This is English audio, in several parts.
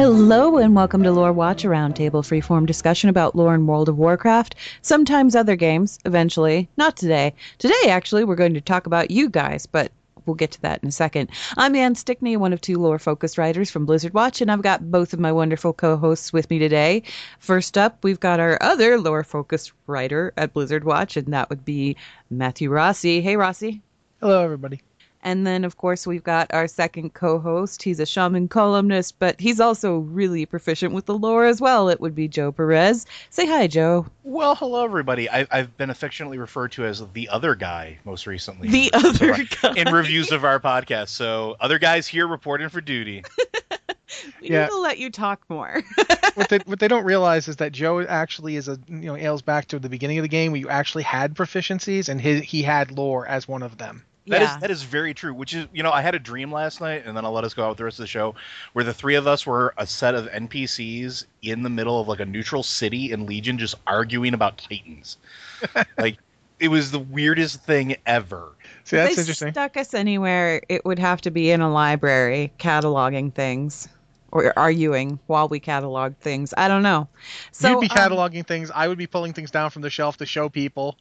Hello and welcome to Lore Watch, a roundtable freeform discussion about lore in World of Warcraft, sometimes other games, eventually. Not today. Today, actually, we're going to talk about you guys, but we'll get to that in a second. I'm Anne Stickney, one of two lore focused writers from Blizzard Watch, and I've got both of my wonderful co hosts with me today. First up, we've got our other lore focused writer at Blizzard Watch, and that would be Matthew Rossi. Hey, Rossi. Hello, everybody. And then, of course, we've got our second co host. He's a shaman columnist, but he's also really proficient with the lore as well. It would be Joe Perez. Say hi, Joe. Well, hello, everybody. I, have been affectionately referred to as the other guy most recently. The other guy. In reviews of our podcast. So, other guys here reporting for duty. we yeah. need to let you talk more. what, they, what they don't realize is that Joe actually is a you know ails back to the beginning of the game where you actually had proficiencies, and his, he had lore as one of them. That yeah. is that is very true. Which is, you know, I had a dream last night, and then I'll let us go out with the rest of the show, where the three of us were a set of NPCs in the middle of like a neutral city in Legion, just arguing about Titans. like it was the weirdest thing ever. See, that's if they interesting. Stuck us anywhere, it would have to be in a library cataloging things or arguing while we catalog things. I don't know. So you'd be um, cataloging um, things. I would be pulling things down from the shelf to show people.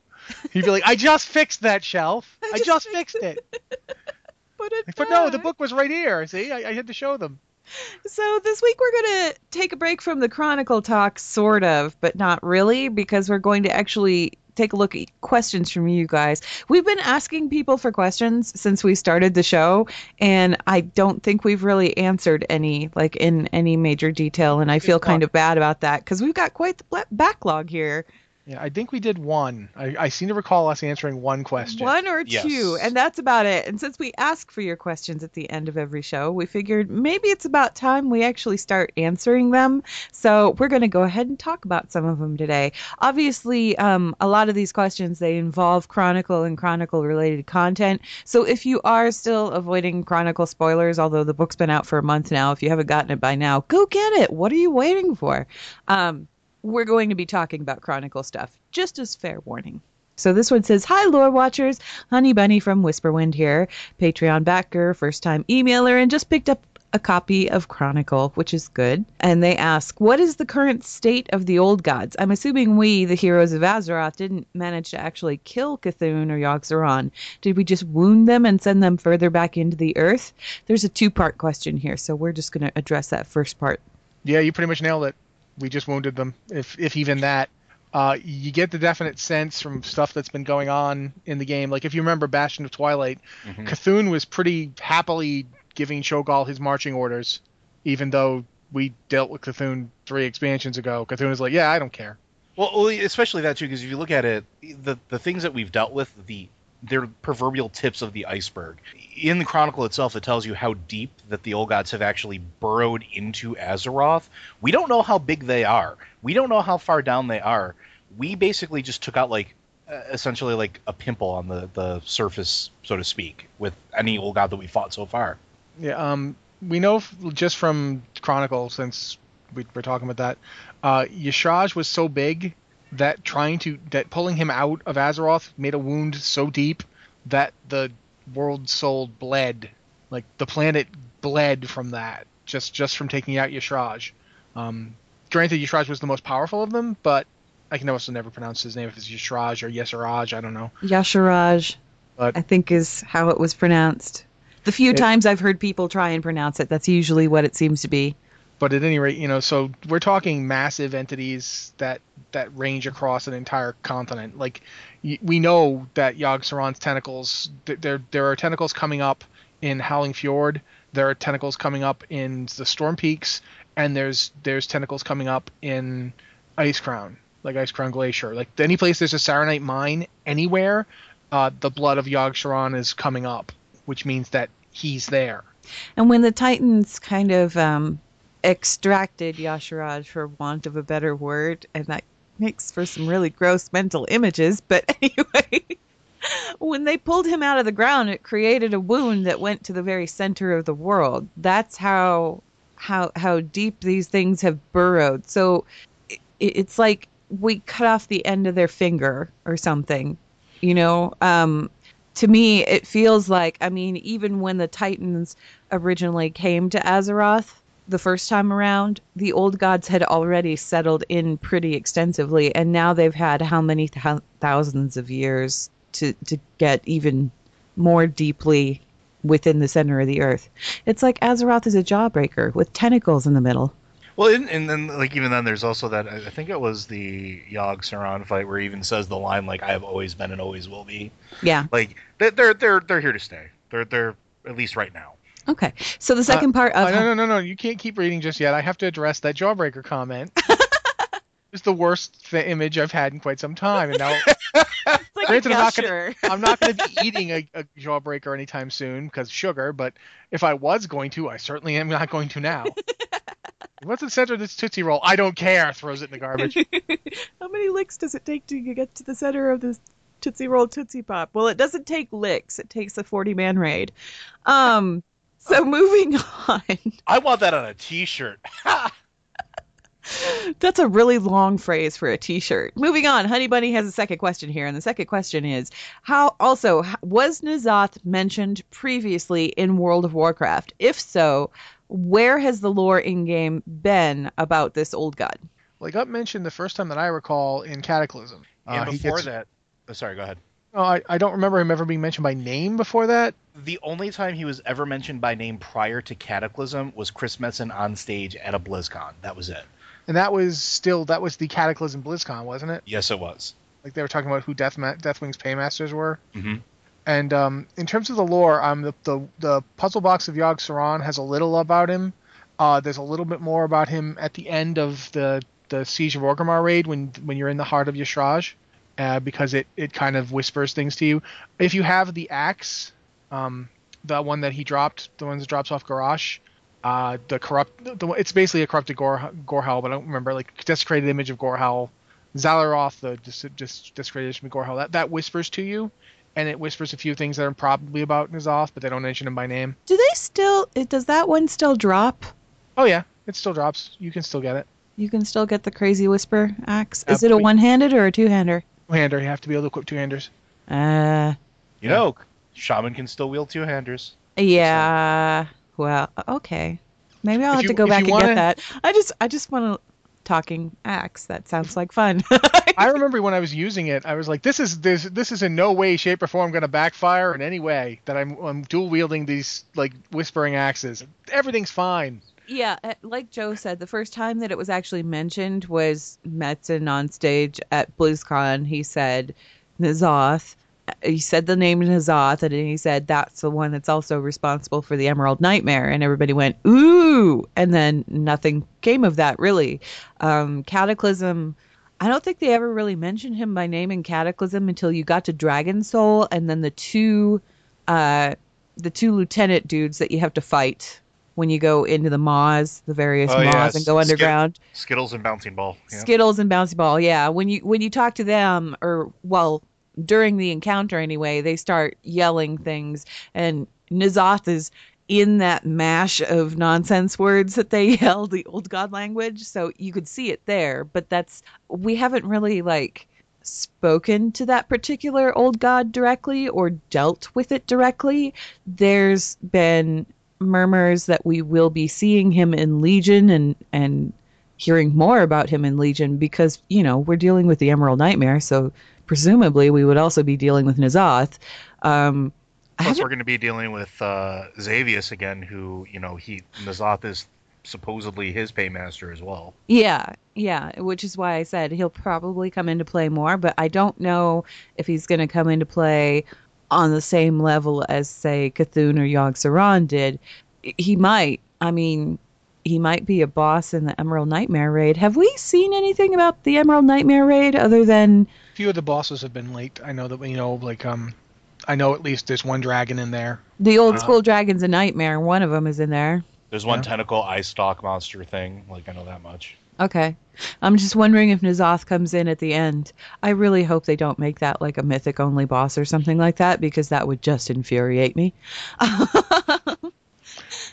He'd be like, "I just fixed that shelf. I just, I just fixed it." Put it. But no, the book was right here. See, I, I had to show them. So this week we're going to take a break from the Chronicle talk, sort of, but not really, because we're going to actually take a look at questions from you guys. We've been asking people for questions since we started the show, and I don't think we've really answered any, like in any major detail, and I feel kind of bad about that because we've got quite the backlog here. Yeah, I think we did one. I, I seem to recall us answering one question. One or yes. two, and that's about it. And since we ask for your questions at the end of every show, we figured maybe it's about time we actually start answering them. So we're going to go ahead and talk about some of them today. Obviously, um, a lot of these questions they involve Chronicle and Chronicle related content. So if you are still avoiding Chronicle spoilers, although the book's been out for a month now, if you haven't gotten it by now, go get it. What are you waiting for? Um, we're going to be talking about Chronicle stuff, just as fair warning. So this one says, Hi, lore watchers. Honey Bunny from Whisperwind here. Patreon backer, first time emailer, and just picked up a copy of Chronicle, which is good. And they ask, What is the current state of the old gods? I'm assuming we, the heroes of Azeroth, didn't manage to actually kill C'Thun or Yogg-Saron. Did we just wound them and send them further back into the earth? There's a two part question here, so we're just going to address that first part. Yeah, you pretty much nailed it we just wounded them, if if even that. Uh, you get the definite sense from stuff that's been going on in the game. Like if you remember Bastion of Twilight, mm-hmm. C'Thun was pretty happily giving Cho'Gall his marching orders, even though we dealt with C'Thun three expansions ago. C'Thun was like, "Yeah, I don't care." Well, especially that too, because if you look at it, the the things that we've dealt with, the they're proverbial tips of the iceberg. In the chronicle itself, it tells you how deep that the old gods have actually burrowed into Azeroth. We don't know how big they are. We don't know how far down they are. We basically just took out like essentially like a pimple on the the surface, so to speak, with any old god that we fought so far. Yeah, um, we know f- just from Chronicle, since we were talking about that, uh, Y'Shaarj was so big that trying to that pulling him out of Azeroth made a wound so deep that the world soul bled, like the planet bled from that, just just from taking out Y'Shaarj. Um, granted, Y'Shaarj was the most powerful of them, but I can also never pronounce his name if it's Yashraj or Yesaraj. I don't know. Yasharaj, But I think is how it was pronounced. The few It- times I've heard people try and pronounce it, that's usually what it seems to be. But at any rate, you know, so we're talking massive entities that that range across an entire continent. Like we know that Yogg Saron's tentacles, there there are tentacles coming up in Howling Fjord. There are tentacles coming up in the Storm Peaks, and there's there's tentacles coming up in Ice Crown, like Ice Crown Glacier. Like any place there's a Saronite mine anywhere, uh, the blood of Yogg Saron is coming up, which means that he's there. And when the Titans kind of um, extracted Yasharaj, for want of a better word, and that makes for some really gross mental images, but anyway, when they pulled him out of the ground, it created a wound that went to the very center of the world. That's how how how deep these things have burrowed. So it, it's like we cut off the end of their finger or something, you know. Um, to me, it feels like, I mean, even when the Titans originally came to Azeroth the first time around, the old gods had already settled in pretty extensively, and now they've had how many thou- thousands of years to, to get even more deeply within the center of the earth. It's like Azeroth is a jawbreaker with tentacles in the middle. Well, and, and then like even then, there's also that I think it was the Yogg Saron fight where he even says the line like "I have always been and always will be." Yeah. Like they- they're they're they're here to stay. They're they're at least right now. Okay. So the second part of Uh, no, no, no, no. You can't keep reading just yet. I have to address that jawbreaker comment. it's the worst th- image I've had in quite some time, and now It's like Granted, I'm not gonna- I'm not going to be eating a, a jawbreaker anytime soon because sugar. But if I was going to, I certainly am not going to now. What's the center of this tootsie roll? I don't care. Throws it in the garbage. How many licks does it take to get to the center of this Tootsie Roll Tootsie Pop? Well, it doesn't take licks. It takes a 40 man raid. Um, so moving on. I want that on a T-shirt. That's a really long phrase for a t-shirt. Moving on. Honey Bunny has a second question here, and the second question is: How also was N'Zoth mentioned previously in World of Warcraft? If so, where has the lore in game been about this old god? well, he got mentioned the first time that I recall in Cataclysm. and Uh, before gets- that, oh, sorry, go ahead. Oh, I, I don't remember him ever being mentioned by name before that. The only time he was ever mentioned by name prior to Cataclysm was Chris Metzen on stage at a BlizzCon. That was it. And that was still that was the Cataclysm BlizzCon, wasn't it? Yes, it was. Like they were talking about who Death Deathwing's paymasters were. hmm And um, in terms of the lore, um, the, the the puzzle box of Yogg Saron has a little about him. Uh, there's a little bit more about him at the end of the the Siege of Orgrimmar raid when when you're in the heart of Y'Shaarj, uh, because it it kind of whispers things to you. If you have the axe, um, the one that he dropped, the one that drops off Garrosh, uh, the corrupt, the, it's basically a corrupted Gore Gorehowl, but I don't remember like desecrated image of Gorehowl. Xal'atoth, the dis- dis- desecrated image of Gorehowl, that that whispers to you and it whispers a few things that are probably about N'Zoth, but they don't mention him by name. Do they still? Does that one still drop? Oh yeah, it still drops. You can still get it. You can still get the crazy whisper axe. Uh, Is it a one-handed or a two-hander? Two-hander. You have to be able to equip two-handers. Uh, You know, Shaman can still wield two handers. yeah. Well, okay. Maybe I'll If have you- to go back and wanna- get that. I just, I just want to talking axe. That sounds like fun. I remember when I was using it, I was like, "This is this this is in no way, shape, or form going to backfire in any way that I'm I'm dual wielding these like whispering axes. Everything's fine." Yeah, uh, like Joe said, the first time that it was actually mentioned was Metzen on stage at BlizzCon. He said N'Zoth. He said the name N'Zoth, and he said that's the one that's also responsible for the Emerald Nightmare. And everybody went, ooh. And then nothing came of that, really. Um, Cataclysm. I don't think they ever really mentioned him by name in Cataclysm until you got to Dragon Soul, and then the two, uh, the two lieutenant dudes that you have to fight when you go into the maws, the various Oh, maws, yeah, and go underground. Skittles and bouncing ball. Yeah. Skittles and bouncing Ball, yeah. When you when you talk to them, or well, during the encounter anyway, they start yelling things, and N'Zoth is in that mash of nonsense words that they yell, the old god language. So you could see it there, but that's we haven't really like spoken to that particular old god directly or dealt with it directly. There's been murmurs that we will be seeing him in Legion and and hearing more about him in Legion because, you know, we're dealing with the Emerald Nightmare, so presumably we would also be dealing with N'Zoth. Um, Plus, we're going to be dealing with uh, Xavius again, who you know he N'Zoth is supposedly his paymaster as well. yeah, yeah, which is why I said he'll probably come into play more, but I don't know if he's going to come into play on the same level as, say, C'Thun or Yogg Saron did. He might. I mean, he might be a boss in the Emerald Nightmare raid. Have we seen anything about the Emerald Nightmare raid other than few of the bosses have been late. I know that you know, like um, I know at least there's one dragon in there. the old Uh, school Dragons a Nightmare? One of them is in there. There's one Yeah. tentacle eye stalk monster thing. Like I know that much. Okay. I'm just wondering if N'Zoth comes in at the end. I really hope they don't make that like a mythic only boss or something like that because that would just infuriate me.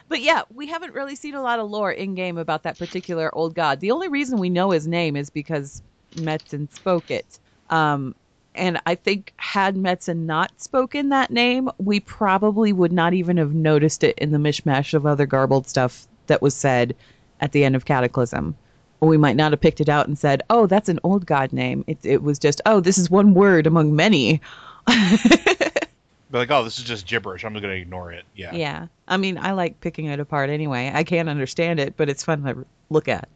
but yeah, we haven't really seen a lot of lore in game about that particular old god. The only reason we know his name is because Metzen spoke it. Um, and I think had Metzen not spoken that name, we probably would not even have noticed it in the mishmash of other garbled stuff that was said at the end of Cataclysm. Or we might not have picked it out and said, "Oh, that's an old god name." It it was just, "Oh, this is one word among many." Be like, oh, this is just gibberish. I'm just to ignore it. Yeah. Yeah. I mean, I like picking it apart anyway. I can't understand it, but it's fun to look at.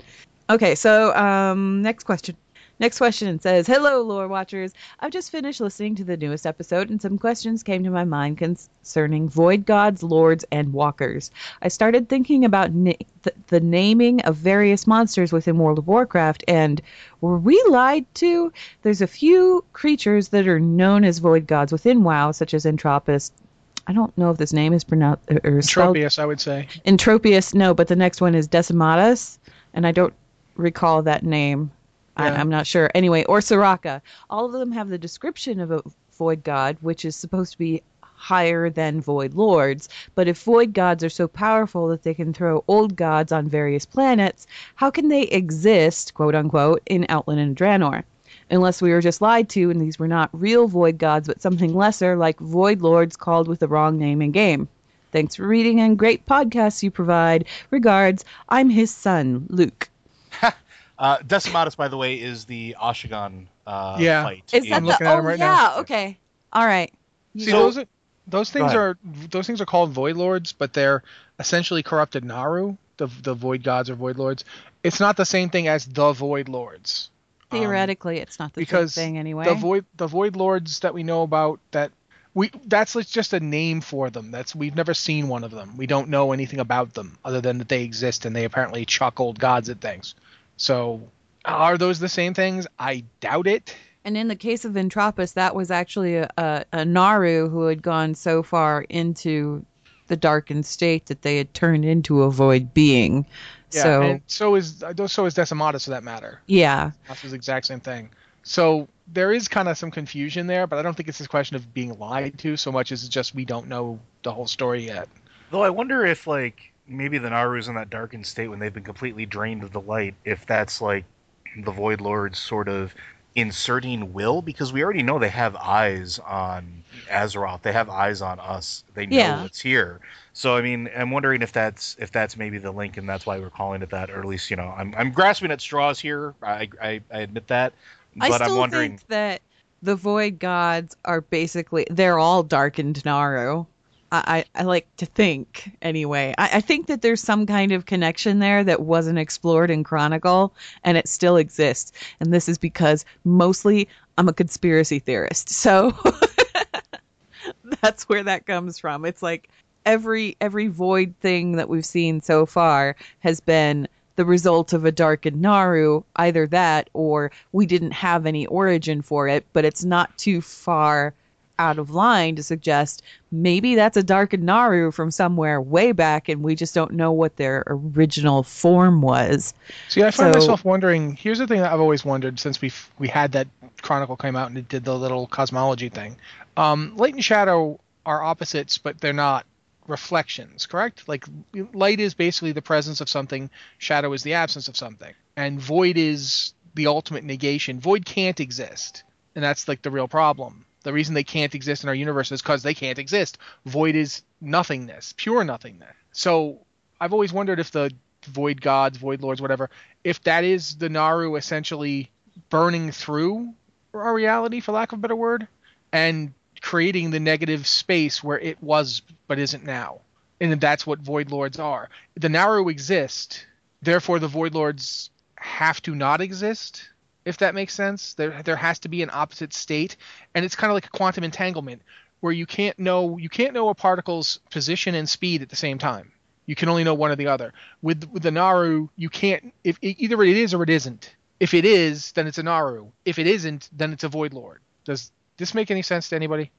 Okay, so um, next question. Next question says, "Hello, lore watchers. I've just finished listening to the newest episode, and some questions came to my mind concerning void gods, lords, and walkers. I started thinking about na- th- the naming of various monsters within World of Warcraft, and were we lied to? There's a few creatures that are known as void gods within WoW, such as Entropis. I don't know if this name is pronounced or spelled I would say. Entropius, no, but the next one is Decimatus, and I don't recall that name. I. I'm not sure. Anyway, or Soraka. All of them have the description of a void god, which is supposed to be higher than void lords. But if void gods are so powerful that they can throw old gods on various planets, how can they exist, quote unquote, in Outland and Draenor? Unless we were just lied to and these were not real void gods, but something lesser like void lords called with the wrong name in game. Thanks for reading and great podcasts you provide. Regards, I'm his son, Luke. Uh, Decimatus, by the way, is the Ashigan uh, Yeah. fight. Is that I'm the? looking at Oh him right yeah. now. Okay. All right. See, So- those are, those things are those things are called void lords, but they're essentially corrupted Naaru, the the void gods or void lords. It's not the same thing as the void lords. Um, Theoretically, it's not the same thing anyway. the void the void lords that we know about that we that's just a name for them. That's we've never seen one of them. We don't know anything about them other than that they exist and they apparently chuck old gods at things. So are those the same things? I doubt it. And in the case of Entropis, that was actually a, a, a Naaru who had gone so far into the darkened state that they had turned into a void being. Yeah, so and so is so is Decimatus for that matter. yeah, That's the exact same thing. So there is kind of some confusion there, but I don't think it's a question of being lied to so much as it's just we don't know the whole story yet. Though I wonder if like maybe the Naaru's in that darkened state when they've been completely drained of the light, if that's like the Void Lords sort of inserting will, because we already know they have eyes on Azeroth, they have eyes on us, they know Yeah. what's here. So I mean, I'm wondering if that's if that's maybe the link, and that's why we're calling it that, or at least you know, I'm I'm grasping at straws here. I I, I admit that, I but still I'm wondering. think that the void gods are basically they're all darkened Naaru. I, I, like to think anyway. I, I think that there's some kind of connection there that wasn't explored in Chronicle and it still exists. And this is because mostly I'm a conspiracy theorist. So that's where that comes from. It's like every every void thing that we've seen so far has been the result of a darkened Naaru, either that or we didn't have any origin for it, but it's not too far out of line to suggest maybe that's a darkened Naaru from somewhere way back, and we just don't know what their original form was. See, I find So- myself wondering. Here's the thing that I've always wondered since we we had that chronicle came out and it did the little cosmology thing. Um, light and shadow are opposites, but they're not reflections, correct? Like light is basically the presence of something, shadow is the absence of something, and void is the ultimate negation. Void can't exist, and that's like the real problem. The reason they can't exist in our universe is because they can't exist. Void is nothingness, pure nothingness. So I've always wondered if the void gods, void lords, whatever, if that is the Naaru essentially burning through our reality, for lack of a better word, and creating the negative space where it was but isn't now. And that's what void lords are. The Naaru exist, therefore the void lords have to not exist. If that makes sense, there there has to be an opposite state, and it's kind of like a quantum entanglement where you can't know you can't know a particle's position and speed at the same time. You can only know one or the other. With with the Naaru, you can't if either it is or it isn't. If it is, then it's a Naaru. If it isn't, then it's a Void Lord. Does this make any sense to anybody?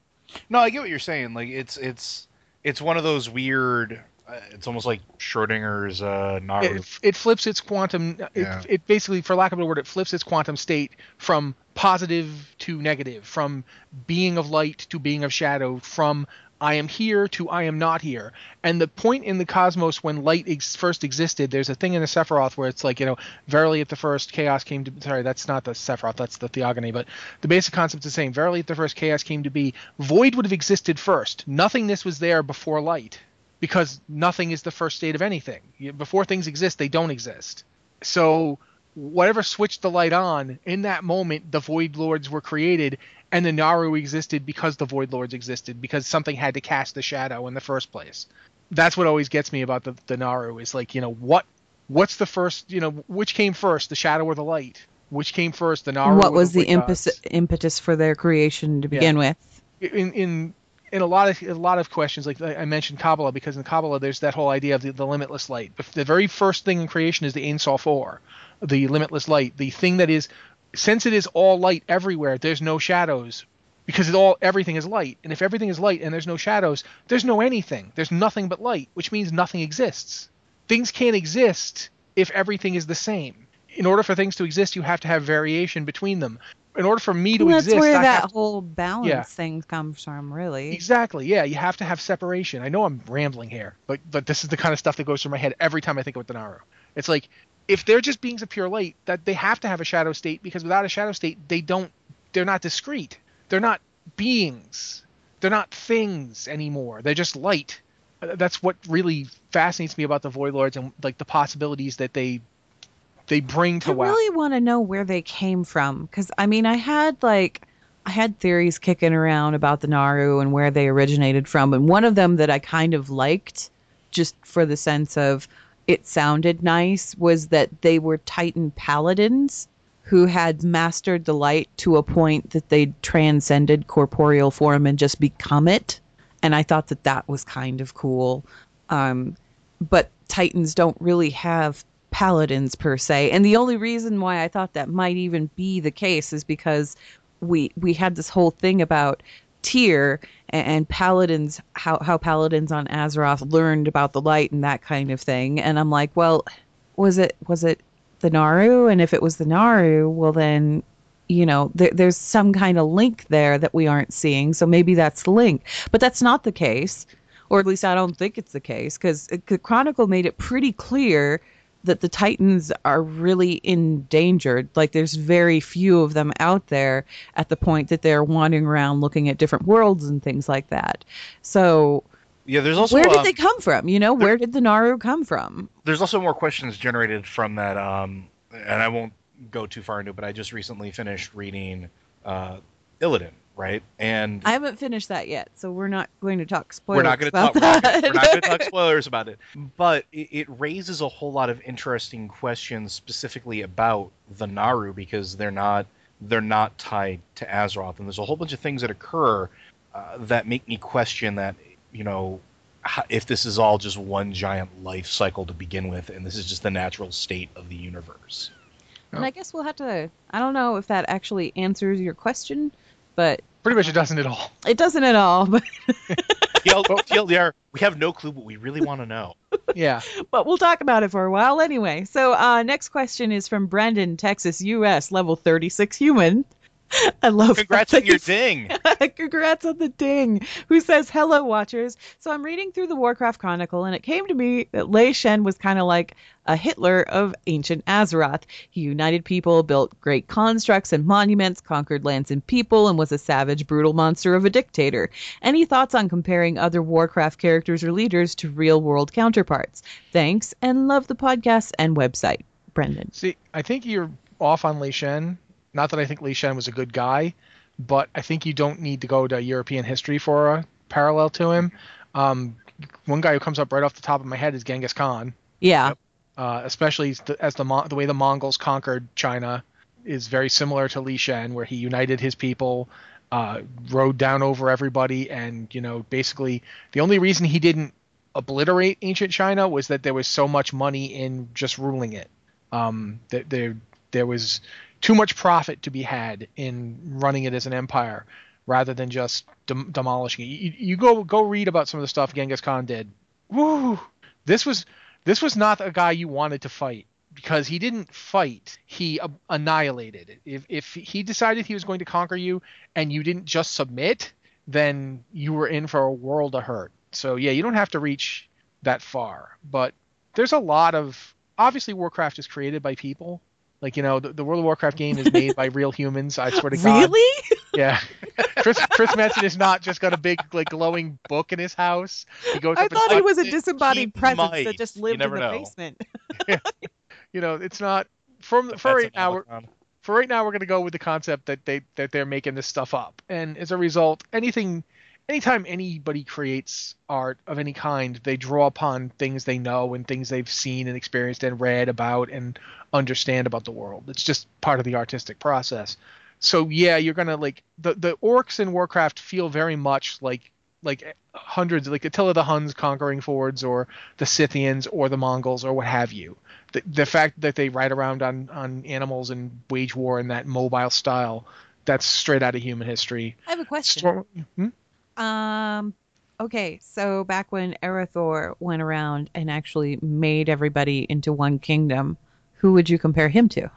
No, I get what you're saying. Like it's it's it's one of those weird. Uh, it's almost like Schrodinger's uh, Naaru. It, it flips its quantum. Yeah. It, it basically, for lack of a word, it flips its quantum state from positive to negative, from being of light to being of shadow, from I am here to I am not here. And the point in the cosmos when light ex- first existed, there's a thing in the Sephiroth where it's like, you know, verily at the first chaos came to. Sorry, that's not the Sephiroth, that's the Theogony, but the basic concept is the same. Verily at the first chaos came to be. Void would have existed first. Nothingness was there before light because nothing is the first state of anything. Before things exist, they don't exist. So whatever switched the light on in that moment, the Void Lords were created, and the Naaru existed because the Void Lords existed because something had to cast the shadow in the first place. That's what always gets me about the, the Naaru is like you know what what's the first you know which came first the shadow or the light which came first the Naaru what was the Void impetus, impetus for their creation to begin with? in in in a lot of a lot of questions, like I mentioned Kabbalah, because in Kabbalah there's that whole idea of the, the limitless light. The very first thing in creation is the Ein Sof Or, the limitless light, the thing that is, since it is all light everywhere, there's no shadows, because it all everything is light. And if everything is light and there's no shadows, there's no anything. There's nothing but light, which means nothing exists. Things can't exist if everything is the same. In order for things to exist, you have to have variation between them. In order for me to Well, that's exist, where I that have whole balance Yeah. thing comes from, really. Exactly. Yeah, you have to have separation. I know I'm rambling here, but but this is the kind of stuff that goes through my head every time I think about the Naaru. It's like if they're just beings of pure light, that they have to have a shadow state because without a shadow state, they don't. They're not discrete. They're not beings. They're not things anymore. They're just light. That's what really fascinates me about the Void Lords and like the possibilities that they they bring to I WoW. really want to know where they came from because I mean, I had like I had theories kicking around about the Naaru and where they originated from, and one of them that I kind of liked, just for the sense of it sounded nice, was that they were Titan paladins who had mastered the light to a point that they transcended corporeal form and just become it, and I thought that that was kind of cool. Um, but Titans don't really have paladins per se. And the only reason why I thought that might even be the case is because we we had this whole thing about Tyr and, and paladins how how paladins on Azeroth learned about the light and that kind of thing. And I'm like, well, was it was it the Naaru? And if it was the Naaru, well then you know there, there's some kind of link there that we aren't seeing so maybe that's the link but that's not the case or at least i don't think it's the case because uh, the chronicle made it pretty clear that the titans are really endangered. Like there's very few of them out there at the point that they're wandering around looking at different worlds and things like that. So yeah, there's also where did um, they come from? You know where did the naaru come from? There's also more questions generated from that um and i won't go too far into it but i just recently finished reading uh illidan right? And i haven't finished that yet so we're not going to talk spoilers we're not going to about talk we're not that. we're not going to talk spoilers about it. But it, it raises a whole lot of interesting questions specifically about the naaru because they're not they're not tied to azeroth. And there's a whole bunch of things that occur uh, that make me question that you know if this is all just one giant life cycle to begin with and this is just the natural state of the universe. And I guess we'll have to. I don't know if that actually answers your question, but Pretty much it doesn't at all. It doesn't at all, but TL, TLDR, we have no clue, but we really want to know. Yeah. but we'll talk about it for a while anyway. So, uh, next question is from Brendan, Texas, U.S., level 36 human. I love Congrats on your ding. Congrats on the ding. Who says, Hello, watchers. So I'm reading through the Warcraft Chronicle, and it came to me that Lei Shen was kind of like a Hitler of ancient Azeroth. He united people, built great constructs and monuments, conquered lands and people, and was a savage, brutal monster of a dictator. Any thoughts on comparing other Warcraft characters or leaders to real world counterparts? Thanks, and love the podcast and website. Brendan. See, I think you're off on Lei Shen. Not that I think Lei Shen was a good guy, but I think you don't need to go to European history for a parallel to him. Um, one guy who comes up right off the top of my head is Genghis Khan. Yeah. Uh, especially as the the way the Mongols conquered China is very similar to Lei Shen, where he united his people, uh, rode down over everybody, and you know basically the only reason he didn't obliterate ancient China was that there was so much money in just ruling it. Um, that there there was too much profit to be had in running it as an empire rather than just dem- demolishing it. You, you go go read about some of the stuff Genghis Khan did. Woo! This was this was not a guy you wanted to fight because he didn't fight. He uh, annihilated. If if he decided he was going to conquer you and you didn't just submit, then you were in for a world of hurt. So yeah, you don't have to reach that far, but there's a lot of obviously Warcraft is created by people. Like you know, the, the World of Warcraft game is made by real humans. I swear to God. Really? Yeah. Chris Chris Metzen is not just got a big like glowing book in his house. He goes I thought he was a disembodied presence might. that just lived in the know. basement. You know, it's not from for right now. For right now, we're gonna go with the concept that they that they're making this stuff up, and as a result, anything, anytime anybody creates art of any kind, they draw upon things they know and things they've seen and experienced and read about and understand about the world. It's just part of the artistic process. So yeah, you're gonna like the the orcs in Warcraft feel very much like like hundreds like Attila the Huns conquering Fords or the Scythians or the Mongols or what have you. The, the fact that they ride around on on animals and wage war in that mobile style, that's straight out of human history. I have a question. Storm- hmm? Um, okay, so back when Erethdor went around and actually made everybody into one kingdom, who would you compare him to?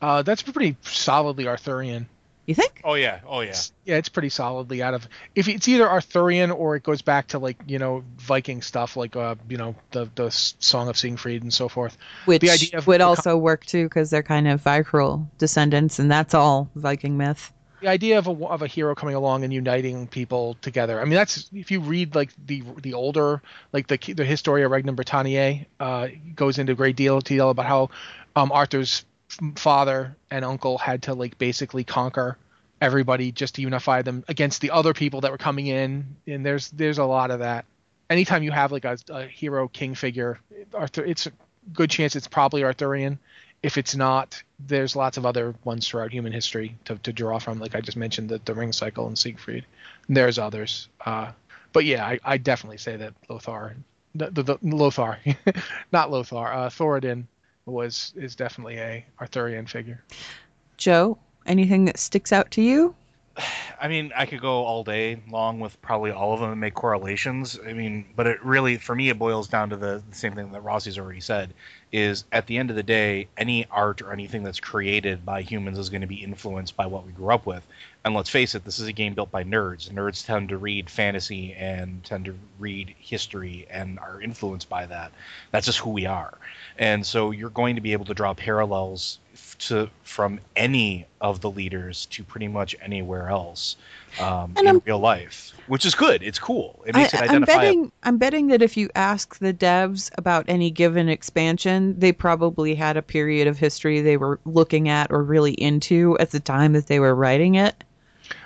Uh, that's pretty solidly Arthurian. You think? Oh yeah, oh yeah. Yeah, it's pretty solidly out of. If it's either Arthurian or it goes back to like you know Viking stuff, like uh you know the the Song of Siegfried and so forth. Which The idea of would the co- also work too, because they're kind of Viking descendants, and that's all Viking myth. The idea of a of a hero coming along and uniting people together. I mean, that's if you read like the the older like the the Historia Regnum Britanniae uh, goes into great deal detail about how um, Arthur's father and uncle had to like basically conquer everybody just to unify them against the other people that were coming in. And there's there's a lot of that. Anytime you have like a, a hero king figure, Arthur, it's a good chance it's probably Arthurian if it's not, there's lots of other ones throughout human history to, to draw from. Like I just mentioned, the, the Ring Cycle and Siegfried. And there's others. Uh, but yeah, I, I definitely say that Lothar, the, the, the Lothar, not Lothar, uh, Thoradin was is definitely a Arthurian figure. Joe, anything that sticks out to you? I mean, I could go all day long with probably all of them and make correlations. I mean, but it really, for me, it boils down to the, the same thing that Rossi's already said: is at the end of the day, any art or anything that's created by humans is going to be influenced by what we grew up with. And let's face it, this is a game built by nerds. Nerds tend to read fantasy and tend to read history and are influenced by that. That's just who we are. And so you're going to be able to draw parallels to from any of the leaders to pretty much anywhere else um, in I'm- real life, which is good. It's cool. It makes I, it I'm betting. I'm betting that if you ask the devs about any given expansion, they probably had a period of history they were looking at or really into at the time that they were writing it.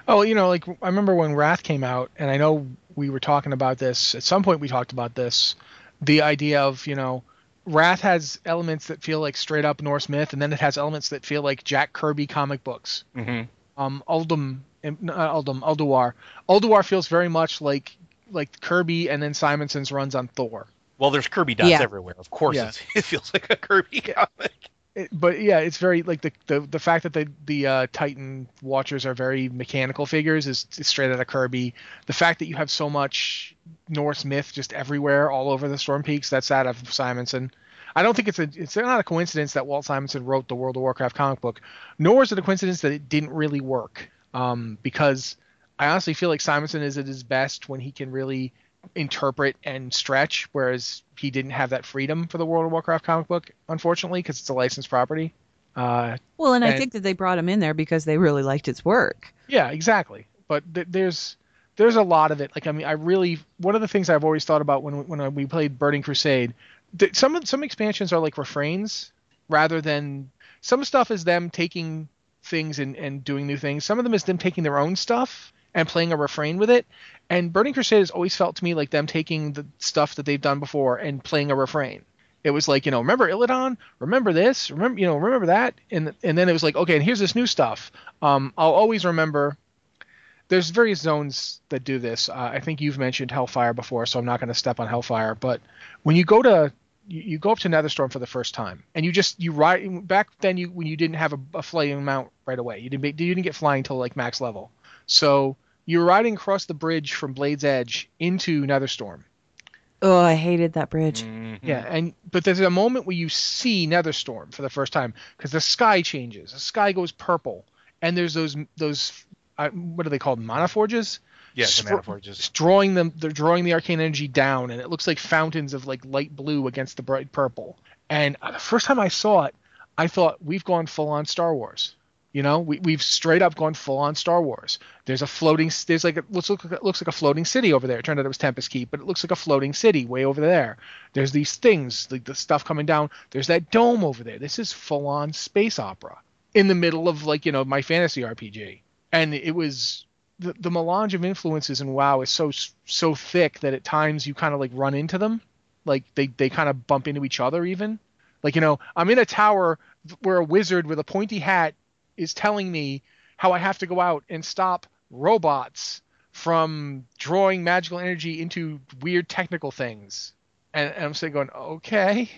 Oh, you know, like I remember when Wrath came out, and I know we were talking about this at some point. We talked about this, the idea of you know, Wrath has elements that feel like straight up Norse myth, and then it has elements that feel like Jack Kirby comic books. Mhm. Um, Uldum, um, not Uldum, Ulduar. Ulduar feels very much like like Kirby, and then Simonson's runs on Thor. Well, there's Kirby dots Yeah. everywhere. Of course, Yeah. it's, it feels like a Kirby comic. It, but yeah, it's very like the the, the fact that the the uh, Titan Watchers are very mechanical figures is, is straight out of Kirby. The fact that you have so much Norse myth just everywhere, all over the Storm Peaks, that's out of Simonson. I don't think it's a it's not a coincidence that Walt Simonson wrote the World of Warcraft comic book, nor is it a coincidence that it didn't really work. Um, because I honestly feel like Simonson is at his best when he can really interpret and stretch, whereas he didn't have that freedom for the World of Warcraft comic book, unfortunately, because it's a licensed property. Uh, well, and, and, I think that they brought him in there because they really liked his work. Yeah, exactly. But th- there's there's a lot of it. Like I mean, I really one of the things I've always thought about when when we played Burning Crusade, th- some some expansions are like refrains rather than some stuff is them taking things and, and doing new things. Some of them is them taking their own stuff and playing a refrain with it. And Burning Crusade has always felt to me like them taking the stuff that they've done before and playing a refrain. It was like, you know, remember Illidan? Remember this? Remember, you know, remember that? And and then it was like, okay, and here's this new stuff. Um, I'll always remember. There's various zones that do this. Uh, I think you've mentioned Hellfire before, so I'm not going to step on Hellfire. But when you go to you, you, go up to Netherstorm for the first time, and you just you ride back then you when you didn't have a, a flying mount right away. You didn't you didn't get flying till like max level. So you're riding across the bridge from Blade's Edge into Netherstorm. Oh, I hated that bridge. Mm-hmm. Yeah, and but there's a moment where you see Netherstorm for the first time because the sky changes. The sky goes purple, and there's those those uh, what are they called? Mana forges. Yes, yeah, mana forges. Drawing them, they're drawing the arcane energy down, and it looks like fountains of like light blue against the bright purple. And uh, the first time I saw it, I thought we've gone full on Star Wars. You know, we, we've straight up gone full on Star Wars. There's a floating, there's like a, looks, look, looks like a floating city over there. It turned out it was Tempest Keep, but it looks like a floating city way over there. There's these things, like the stuff coming down. There's that dome over there. This is full on space opera in the middle of like, you know, my fantasy RPG. And it was, the, the melange of influences in WoW is so, so thick that at times you kind of like run into them. Like they, they kind of bump into each other even. Like, you know, I'm in a tower where a wizard with a pointy hat is telling me how I have to go out and stop robots from drawing magical energy into weird technical things. And, and I'm sitting going, okay.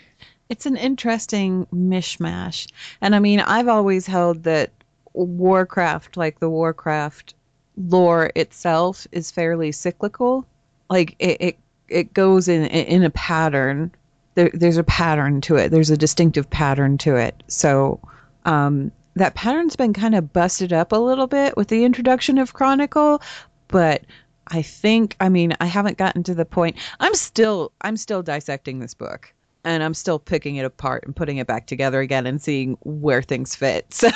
It's an interesting mishmash. And I mean, I've always held that Warcraft, like the Warcraft lore itself, is fairly cyclical. Like it, it, it goes in in a pattern. There, there's a pattern to it. There's a distinctive pattern to it. So um, that pattern's been kind of busted up a little bit with the introduction of Chronicle, but I think I mean I haven't gotten to the point. I'm still I'm still dissecting this book and I'm still picking it apart and putting it back together again and seeing where things fit.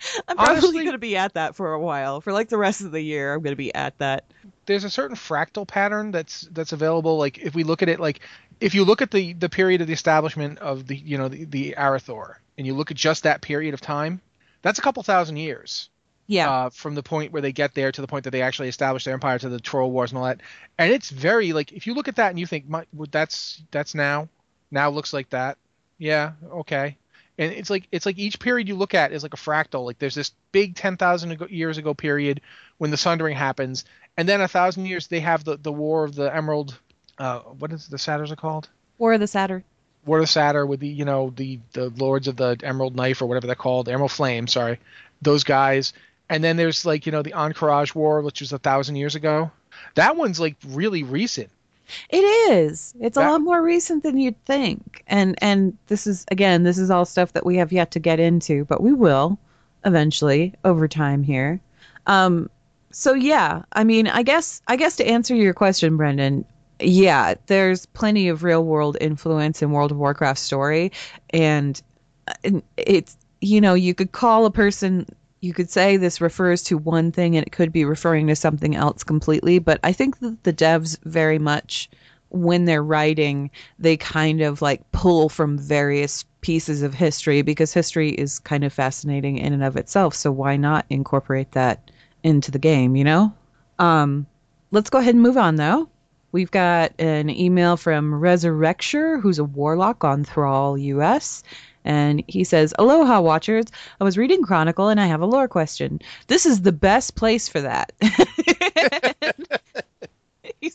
So I'm probably going to be at that for a while. For like the rest of the year, I'm going to be at that. There's a certain fractal pattern that's that's available. Like if we look at it, like if you look at the the period of the establishment of the you know the, the Arathor, and you look at just that period of time, that's a couple thousand years. Yeah. Uh, from the point where they get there to the point that they actually establish their empire to the Troll Wars and all that, and it's very like if you look at that and you think, well, that's that's now, now looks like that. Yeah. Okay. And it's like it's like each period you look at is like a fractal. Like there's this big ten thousand years ago period when the Sundering happens, and then a thousand years they have the the War of the Emerald. Uh, what is the Satyrs are called? War of the Satyr. War of Satyr with the you know the the Lords of the Emerald Knife or whatever they're called, Emerald Flame, sorry, those guys. And then there's like you know the Ahn'Qiraj War, which was a thousand years ago. That one's like really recent. It is. It's that, a lot more recent than you'd think. And and this is again, this is all stuff that we have yet to get into, but we will eventually over time here. Um so yeah, I mean, I guess I guess to answer your question, Brendan, yeah, there's plenty of real world influence in World of Warcraft story, and it's you know you could call a person you could say this refers to one thing and it could be referring to something else completely but i think that the devs very much when they're writing they kind of like pull from various pieces of history because history is kind of fascinating in and of itself so why not incorporate that into the game you know? Um let's go ahead and move on though We've got an email from Resurrecture, who's a warlock on Thrall US. And he says, Aloha, Watchers. I was reading Chronicle and I have a lore question. This is the best place for that.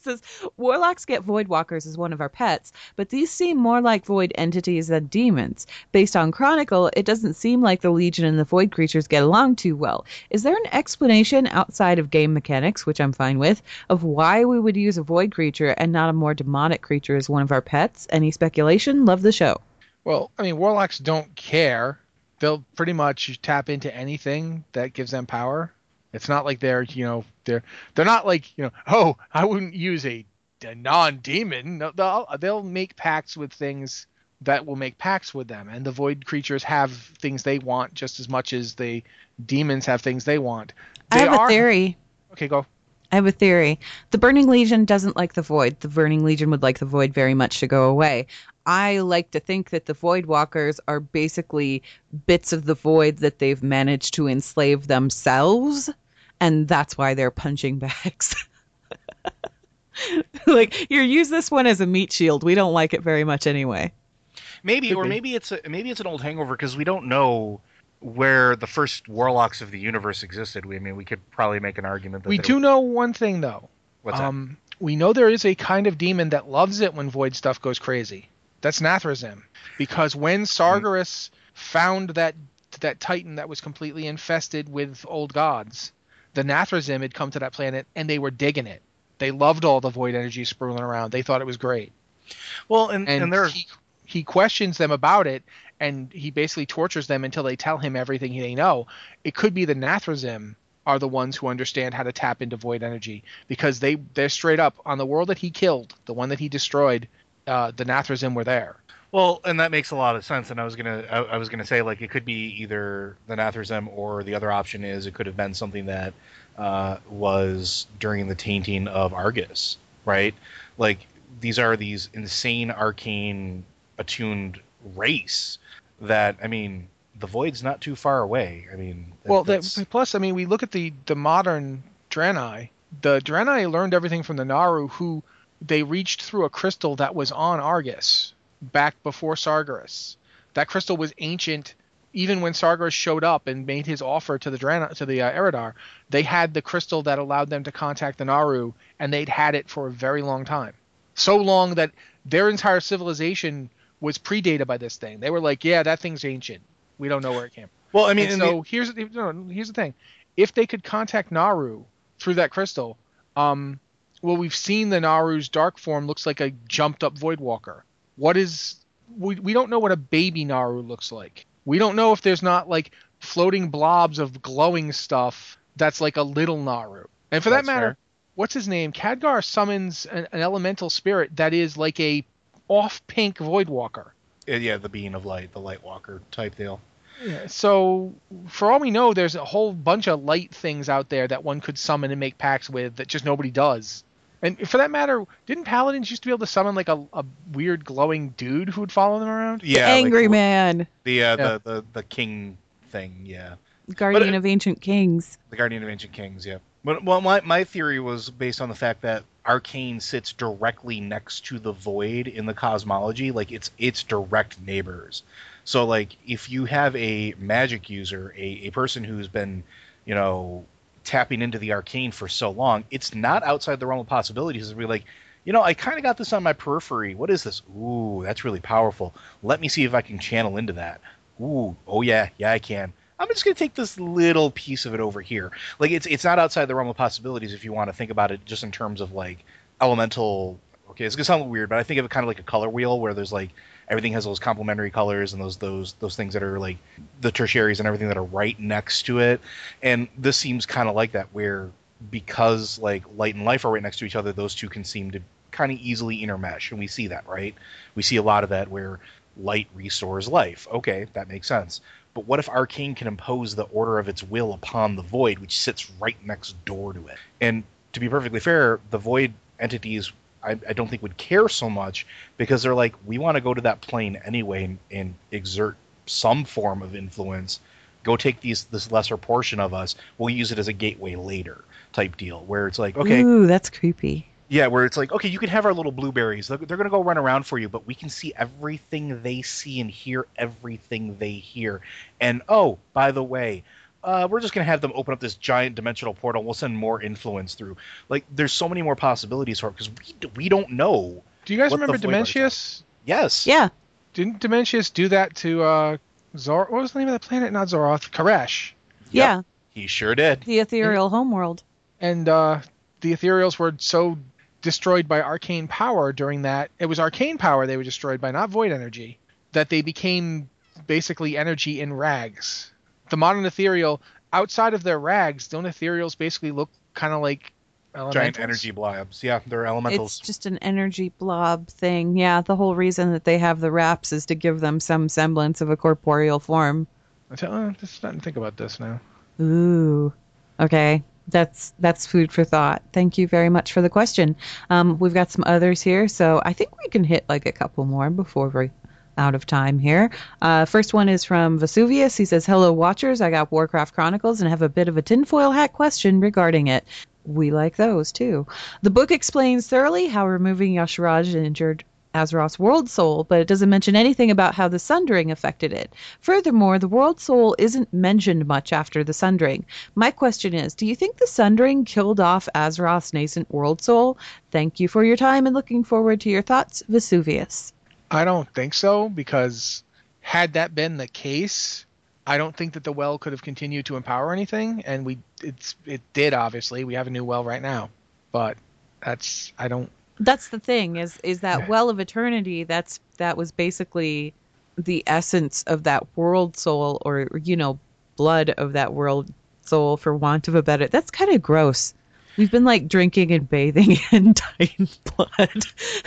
says, Warlocks get void walkers as one of our pets, but these seem more like void entities than demons. Based on Chronicle, it doesn't seem like the Legion and the void creatures get along too well. Is there an explanation outside of game mechanics, which I'm fine with, of why we would use a void creature and not a more demonic creature as one of our pets? Any speculation? Love the show. Well, I mean, warlocks don't care. They'll pretty much tap into anything that gives them power. It's not like they're, you know, they're they're not like, you know, oh, I wouldn't use a, a non-demon. No, they'll they'll make pacts with things that will make pacts with them, and the void creatures have things they want just as much as the demons have things they want. I have are- a theory. Okay, go. I have a theory. The Burning Legion doesn't like the Void. The Burning Legion would like the Void very much to go away. I like to think that the Void Walkers are basically bits of the Void that they've managed to enslave themselves, and that's why they're punching bags. like, here, use this one as a meat shield. We don't like it very much anyway. Maybe, Could or be. maybe it's a, maybe it's an old hangover because we don't know where the first warlocks of the universe existed. We I mean we could probably make an argument that We do were- know one thing though. What's that? um, we know there is a kind of demon that loves it when void stuff goes crazy. That's Nathrezim, because when Sargeras found that that Titan that was completely infested with old gods, the Nathrezim had come to that planet and they were digging it. They loved all the void energy sprawling around. They thought it was great. Well, and And, and, there, he, he questions them about it, and he basically tortures them until they tell him everything they know. It could be the Nathrezim are the ones who understand how to tap into void energy because they they're straight up on the world that he killed, the one that he destroyed. Uh, the Nathrezim were there. Well, and that makes a lot of sense. And I was gonna, I, I was gonna say like it could be either the Nathrezim or the other option is it could have been something that uh, was during the tainting of Argus, right? Like these are these insane arcane attuned race that I mean the void's not too far away. I mean, that- Well, that, plus, I mean, we look at the the modern Draenei. The Draenei learned everything from the Naaru, who they reached through a crystal that was on Argus back before Sargeras. That crystal was ancient. Even when Sargeras showed up and made his offer to the Draenei, to the uh, Eredar, they had the crystal that allowed them to contact the Naaru, and they'd had it for a very long time. So long that their entire civilization was predated by this thing. They were like, "Yeah, that thing's ancient. We don't know where it came." from. well, I mean, and so the- here's here's the thing: if they could contact Naaru through that crystal, um, well, we've seen the Naaru's dark form looks like a jumped up Voidwalker. What is we we don't know what a baby Naaru looks like. We don't know if there's not like floating blobs of glowing stuff that's like a little Naaru. And for That's that matter, fair. what's his name? Khadgar summons an, an elemental spirit that is like a off pink Voidwalker. uh, yeah, the being of light, the light walker type deal. Yeah, so for all we know, there's a whole bunch of light things out there that one could summon and make packs with that just nobody does. And for that matter, didn't paladins used to be able to summon like a, a weird glowing dude who would follow them around? Yeah, like Angry the- Man, The, uh, Yeah. the the the king thing, yeah. Guardian it- of Ancient Kings. The Guardian of Ancient Kings, yeah. But well, my my theory was based on the fact that Arcane sits directly next to the Void in the cosmology, like it's its direct neighbors. So like if you have a magic user, a, a person who's been, you know, tapping into the arcane for so long, it's not outside the realm of possibilities to be like, you know, I kind of got this on my periphery. What is this? Ooh, that's really powerful. Let me see if I can channel into that. Ooh, oh yeah, yeah I can. I'm just gonna take this little piece of it over here. Like it's it's not outside the realm of possibilities if you want to think about it just in terms of like elemental. Okay, it's gonna sound weird, but I think of it kind of like a color wheel where there's like everything has those complementary colors and those those those things that are like the tertiaries and everything that are right next to it. And this seems kind of like that where because like light and life are right next to each other, those two can seem to kind of easily intermesh, and we see that, right? We see a lot of that where light restores life. Okay, that makes sense. But what if Arcane can impose the order of its will upon the Void, which sits right next door to it? And to be perfectly fair, the Void entities, I, I don't think would care so much because they're like, we want to go to that plane anyway and, and exert some form of influence. Go take these this lesser portion of us. We'll use it as a gateway later, type deal. Where it's like, okay, Ooh, that's creepy. yeah, where it's like, okay, you can have our little blueberries. They're, they're going to go run around for you, but we can see everything they see and hear everything they hear. And oh, by the way, uh, we're just gonna have them open up this giant dimensional portal. We'll send more influence through. Like, there's so many more possibilities for it because we we don't know. Do you guys remember Void Dimensius? Yes. Yeah. Didn't Dimensius do that to uh, Zor? What was the name of the planet? Not Zoroth. K'aresh. Yeah. He sure did. The ethereal homeworld. and uh, the ethereals were so destroyed by arcane power during that it was arcane power they were destroyed by not void energy that they became basically energy in rags the modern ethereal outside of their rags don't ethereals basically look kind of like Giant energy blobs. Yeah, they're elementals. It's just an energy blob thing. Yeah, the whole reason that they have the wraps is to give them some semblance of a corporeal form. I said, oh, just starting to think about this now Ooh. Okay. That's that's food for thought. Thank you very much for the question. Um, we've got some others here, so I think we can hit like a couple more before we're out of time here. Uh, first one is from Vesuvius. He says, "Hello, watchers. I got Warcraft Chronicles and have a bit of a tinfoil hat question regarding it. We like those too. The book explains thoroughly how removing Y'Shaarj injured Azeroth's world soul, but it doesn't mention anything about how the sundering affected it. Furthermore, the world soul isn't mentioned much after the sundering. My question is, do you think the sundering killed off Azeroth's nascent world soul? Thank you for your time and looking forward to your thoughts, Vesuvius. I don't think so because had that been the case i don't think that the well could have continued to empower anything and we it's it did obviously we have a new well right now but that's i don't That's the thing is is that well of eternity that's that was basically the essence of that world soul or you know blood of that world soul for want of a better. That's kind of gross. We've been like drinking and bathing in Titan blood.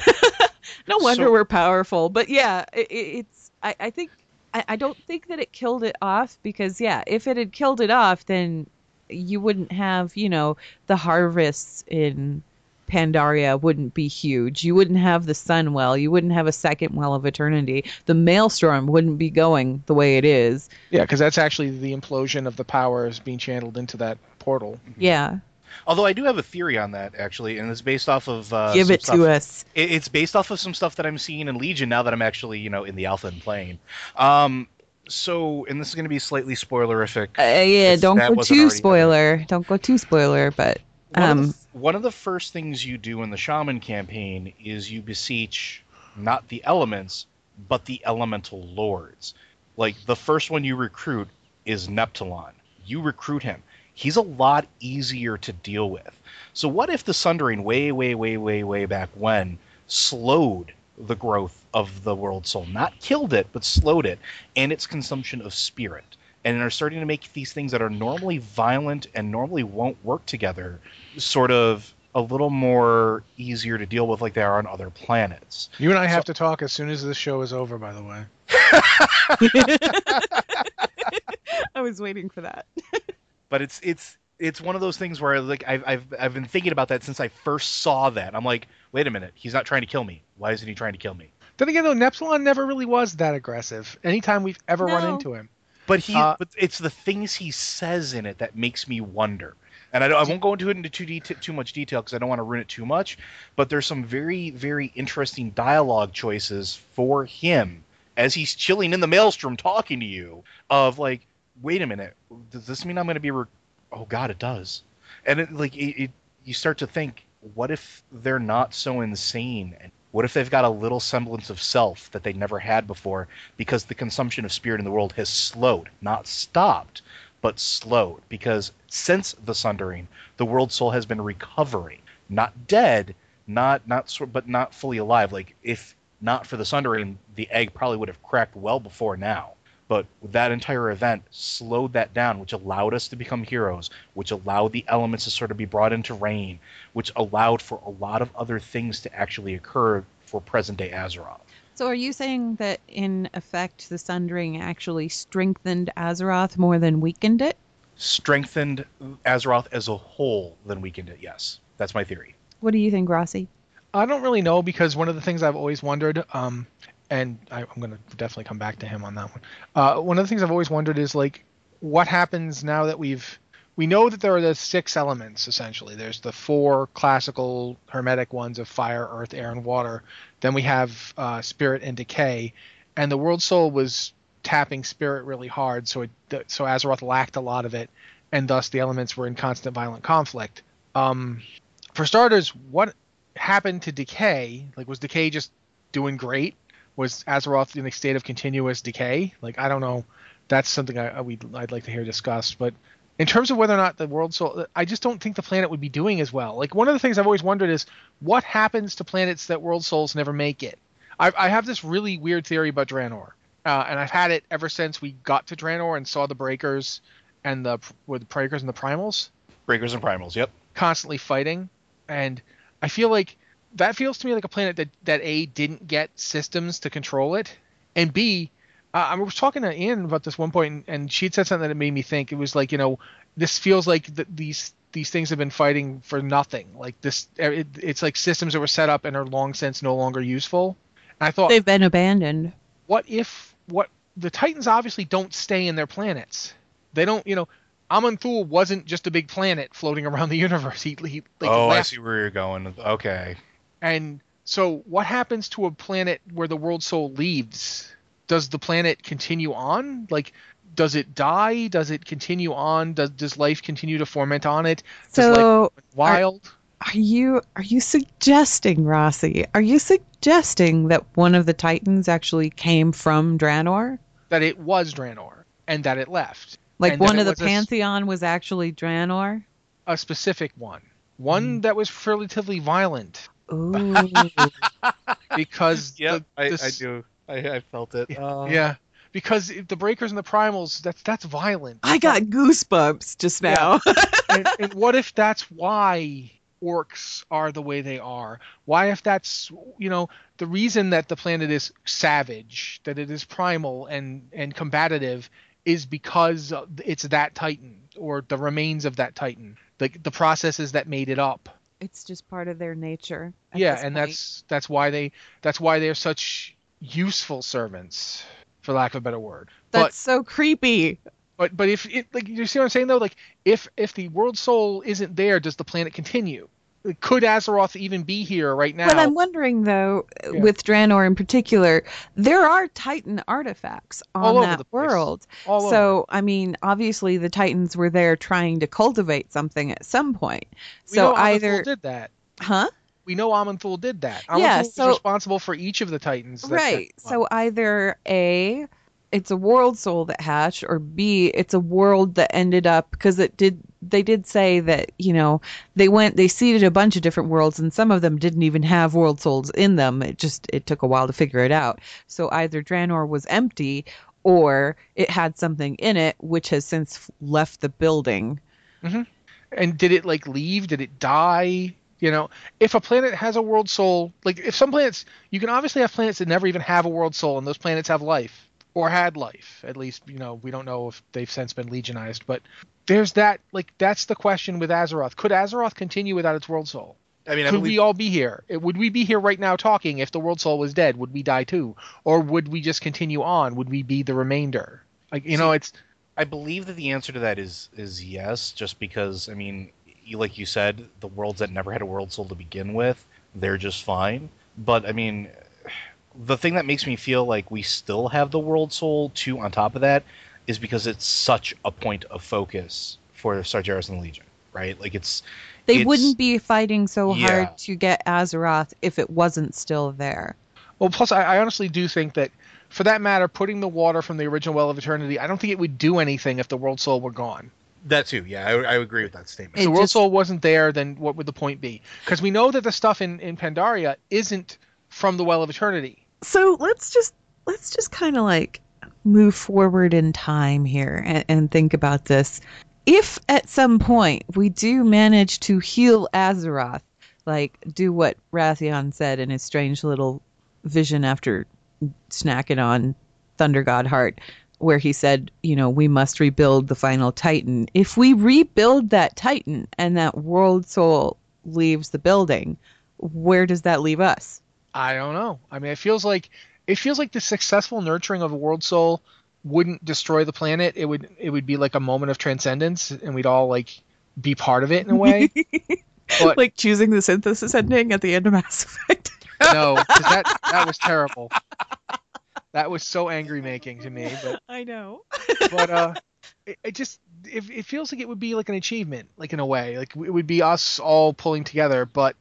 no wonder So- we're powerful. But yeah, it, it's I, I think I, I don't think that it killed it off because yeah, if it had killed it off, then you wouldn't have you know the harvests in Pandaria wouldn't be huge. You wouldn't have the sun well. You wouldn't have a second well of eternity. The maelstrom wouldn't be going the way it is. Yeah, because that's actually the implosion of the powers being channeled into that portal. Yeah. Although I do have a theory on that actually, and it's based off of uh, Give it stuff- to us. it's based off of some stuff that I'm seeing in Legion now that I'm actually, you know, in the alpha and playing. Um, so, and this is going to be slightly spoilerific. Uh, yeah, don't go too spoiler. Don't go too spoiler, but One, of um the, one of the first things you do in the Shaman campaign is you beseech not the elements, but the elemental lords. Like the first one you recruit is Neptulon. You recruit him. He's a lot easier to deal with. So what if the Sundering way, way, way, way, way back when slowed the growth of the world soul? Not killed it, but slowed it, and its consumption of spirit. And are starting to make these things that are normally violent and normally won't work together sort of a little more easier to deal with like they are on other planets. You and I have to talk as soon as this show is over, by the way. I was waiting for that. but it's it's it's one of those things where like I've I've I've been thinking about that since I first saw that. I'm like, wait a minute, he's not trying to kill me. Why isn't he trying to kill me? Then again, though, Neptulon never really was that aggressive. Anytime we've ever run into him. But he Uh, but it's the things he says in it that makes me wonder. And I, don't, I won't go into it into too deta- too much detail because I don't want to ruin it too much. But there's some very very interesting dialogue choices for him as he's chilling in the maelstrom talking to you. Of like, wait a minute, does this mean I'm going to be? Re- oh God, it does. And it, like it, it, you start to think, what if they're not so insane? And what if they've got a little semblance of self that they never had before because the consumption of spirit in the world has slowed, not stopped, but slowed? Because since the sundering, the world soul has been recovering, not dead, not not but not fully alive. Like if not for the sundering, the egg probably would have cracked well before now. But that entire event slowed that down, which allowed us to become heroes, which allowed the elements to sort of be brought into reign, which allowed for a lot of other things to actually occur for present day Azeroth. So are you saying that in effect the sundering actually strengthened Azeroth more than weakened it? Strengthened Azeroth as a whole than weakened it, yes. That's my theory. What do you think, Rossi? I don't really know because one of the things I've always wondered, um, and I, I'm going to definitely come back to him on that one. Uh, one of the things I've always wondered is like, what happens now that we've we know that there are the six elements essentially. There's the four classical hermetic ones of fire, earth, air, and water. Then we have uh, spirit and decay, and the world soul was tapping spirit really hard, so it so Azeroth lacked a lot of it, and thus the elements were in constant violent conflict. Um, for starters, what happened to Decay? Like, was Decay just doing great? Was Azeroth in a state of continuous decay? Like, I don't know. That's something I, I we I'd like to hear discussed. But in terms of whether or not the world soul, I just don't think the planet would be doing as well. Like, one of the things I've always wondered is what happens to planets that world souls never make it. I, I have this really weird theory about Draenor, uh, and I've had it ever since we got to Draenor and saw the breakers and the with the breakers and the primals Breakers and primals. Yep. constantly fighting, and I feel like that feels to me like a planet that that a didn't get systems to control it, and b uh, I was talking to Ian about this one point, and, and she had said something that made me think. It was like you know this feels like th- these these things have been fighting for nothing. Like this, it, it's like systems that were set up and are long since no longer useful. And I thought, They've been abandoned. what if what the Titans obviously don't stay in their planets. They don't, you know, Aman'Thul wasn't just a big planet floating around the universe. He, he like oh, I left see where you're going. Okay. And so, what happens to a planet where the world soul leaves? Does the planet continue on? Like, does it die? Does it continue on? Does does life continue to ferment on it? Does So, wild? are you are you suggesting, Rossi? Are you suggesting that one of the Titans actually came from Draenor? that it was Draenor and that it left. Like And one of the was a pantheon was actually Draenor? A specific one, one Hmm. that was relatively violent. because the, I, the I s- do. I, I felt it. Uh, Yeah, because the breakers and the primals, that's that's violent. I got goosebumps just Yeah. now. and, and what if that's why orcs are the way they are? Why if that's you know the reason that the planet is savage, that it is primal and and combative, is because it's that titan or the remains of that titan, the the processes that made it up. It's just part of their nature. at yeah, and point. that's that's why they that's why they're such useful servants, for lack of a better word. But that's so creepy. But but if it like you see what I'm saying though, like if if the world soul isn't there, does the planet continue? Could Azeroth even be here right now? But I'm wondering though, Yeah. with Draenor in particular, there are Titan artifacts on All over that the world. All so I mean, obviously the Titans were there trying to cultivate something at some point. we So either, did that. huh? We know Aman'Thul did that. Aman'Thul Yeah, so- responsible for each of the Titans. that- right. So either a, it's a world soul that hatched, or b, it's a world that ended up because it did. They did say that you know they went they seeded a bunch of different worlds, and some of them didn't even have world souls in them. It just it took a while to figure it out. So either Draenor was empty, or it had something in it which has since left the building. Mm-hmm. and did it like leave? Did it die? You know, if a planet has a world soul, like if some planets, you can obviously have planets that never even have a world soul, and those planets have life or had life. At least, you know, we don't know if they've since been legionized, but there's that. Like that's the question with Azeroth. Could Azeroth continue without its world soul? I mean, I Could believe, we all be here? Would we be here right now talking if the world soul was dead? Would we die too, or would we just continue on? Would we be the remainder? Like you know, it's I believe that the answer to that is is yes, just because I mean, you, like you said, the worlds that never had a world soul to begin with, they're just fine. But I mean, the thing that makes me feel like we still have the world soul too on top of that is because it's such a point of focus for Sargeras and the Legion, right? Like it's They It's- wouldn't be fighting so Yeah. hard to get Azeroth if it wasn't still there. Well, plus, I, I honestly do think that, for that matter, putting the water from the original Well of Eternity, I don't think it would do anything if the World Soul were gone. that too. Yeah, I, I agree with that statement. If the World just- Soul wasn't there, then what would the point be? Because we know that the stuff in, in Pandaria isn't from the Well of Eternity. So let's just let's just kind of like move forward in time here and, and think about this. If at some point we do manage to heal azeroth like do what Wrathion said in his strange little vision after snacking on thunder god heart where he said you know we must rebuild the final titan. If we rebuild that titan and that world soul leaves the building where does that leave us I don't know. I mean, it feels like it feels like the successful nurturing of a World Soul wouldn't destroy the planet. It would it would be like a moment of transcendence, and we'd all like be part of it in a way. But- like choosing the synthesis ending at the end of Mass Effect. no, that that was terrible. That was so angry making to me, but I know. but uh, it, it just it, it feels like it would be like an achievement, like in a way, like it would be us all pulling together. But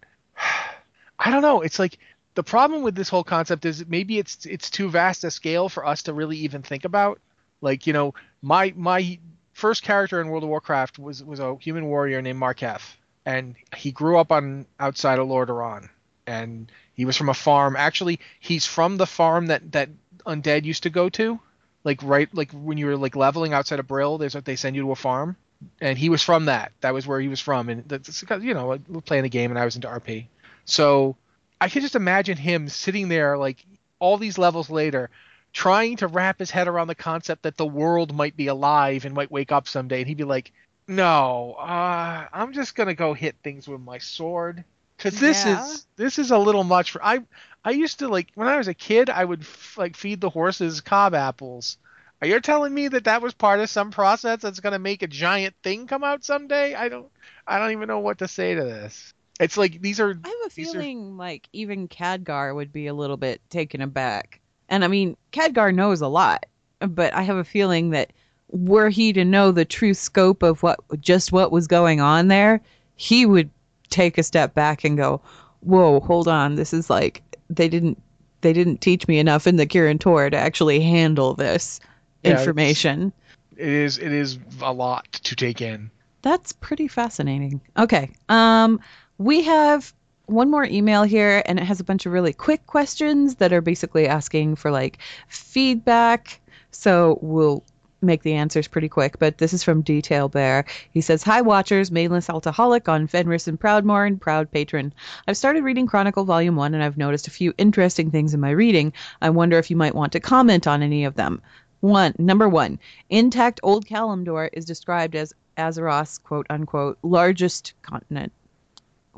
I don't know. It's like the problem with this whole concept is maybe it's it's too vast a scale for us to really even think about. Like you know, my my first character in World of Warcraft was was a human warrior named Marketh, and he grew up on outside of Lordaeron, and he was from a farm. Actually, he's from the farm that that undead used to go to, like right like when you were like leveling outside of Brill. There's they send you to a farm, and he was from that. That was where he was from, and that's because you know we're playing a game, and I was into RP, so I could just imagine him sitting there like all these levels later trying to wrap his head around the concept that the world might be alive and might wake up someday and he'd be like no uh, i'm just gonna go hit things with my sword. Because this Yeah. is this is a little much for i i used to like when i was a kid i would f- like feed the horses cob apples. Are you telling me that that was part of some process that's gonna make a giant thing come out someday? I don't i don't even know what to say to this it's like these are I have a These are- feeling like even Khadgar would be a little bit taken aback. And I mean, Khadgar knows a lot, but I have a feeling that were he to know the true scope of what just what was going on there, he would take a step back and go, "Whoa, hold on. This is like they didn't they didn't teach me enough in the Kirin Tor to actually handle this Yeah, information." it is it is a lot to take in That's pretty fascinating. Okay. Um, we have one more email here, and it has a bunch of really quick questions that are basically asking for like feedback. So we'll make the answers pretty quick. But this is from Detail Bear. He says, "Hi, watchers. Mainless alcoholic on Fenris and Proudmoore and proud patron. I've started reading Chronicle Volume One, and I've noticed a few interesting things in my reading. I wonder if you might want to comment on any of them." One, number one, intact Old Kalimdor is described as Azeroth's quote unquote largest continent.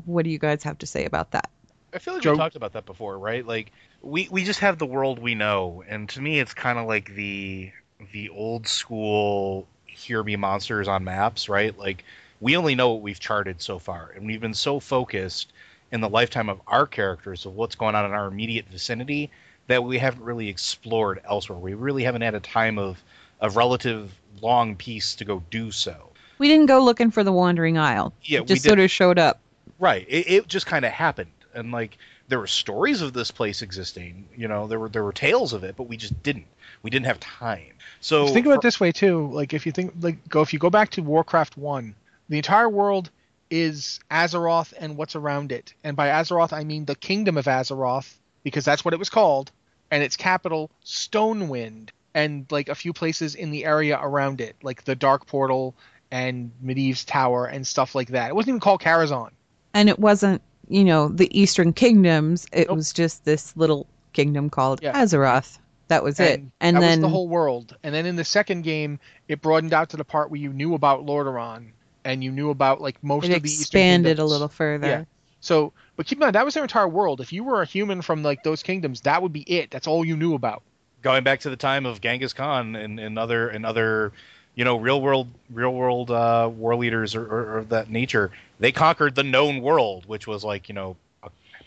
What do you guys have to say about that? I feel like Joe- we talked about that before, right? Like we we just have the world we know, and to me, it's kind of like the the old school "Here Be Monsters" on maps, right? Like we only know what we've charted so far, and we've been so focused in the lifetime of our characters of what's going on in our immediate vicinity that we haven't really explored elsewhere. We really haven't had a time of of relative long peace to go do so. We didn't go looking for the Wandering Isle. Yeah, it just did- sort of showed up. Right. It, it just kind of happened, and like there were stories of this place existing. You know, there were there were tales of it, but we just didn't. We didn't have time. So think about it for- this way too. Like if you think like go if you go back to Warcraft one, the entire world is Azeroth and what's around it. And by Azeroth I mean the kingdom of Azeroth, because that's what it was called, and its capital, Stormwind, and like a few places in the area around it, like the Dark Portal and Medivh's Tower and stuff like that. It wasn't even called Karazhan. And it wasn't, you know, the Eastern kingdoms. It Nope. was just this little kingdom called Yeah. Azeroth. That was it. And that then was the whole world. And then in the second game, it broadened out to the part where you knew about Lordaeron and you knew about like most it of the Eastern expanded a little further. Yeah. So, but keep in mind that was their entire world. If you were a human from like those kingdoms, that would be it. That's all you knew about. going back to the time of Genghis Khan and, and other and other, you know, real world real world uh, war leaders or, or, or that nature, they conquered the known world, which was like you know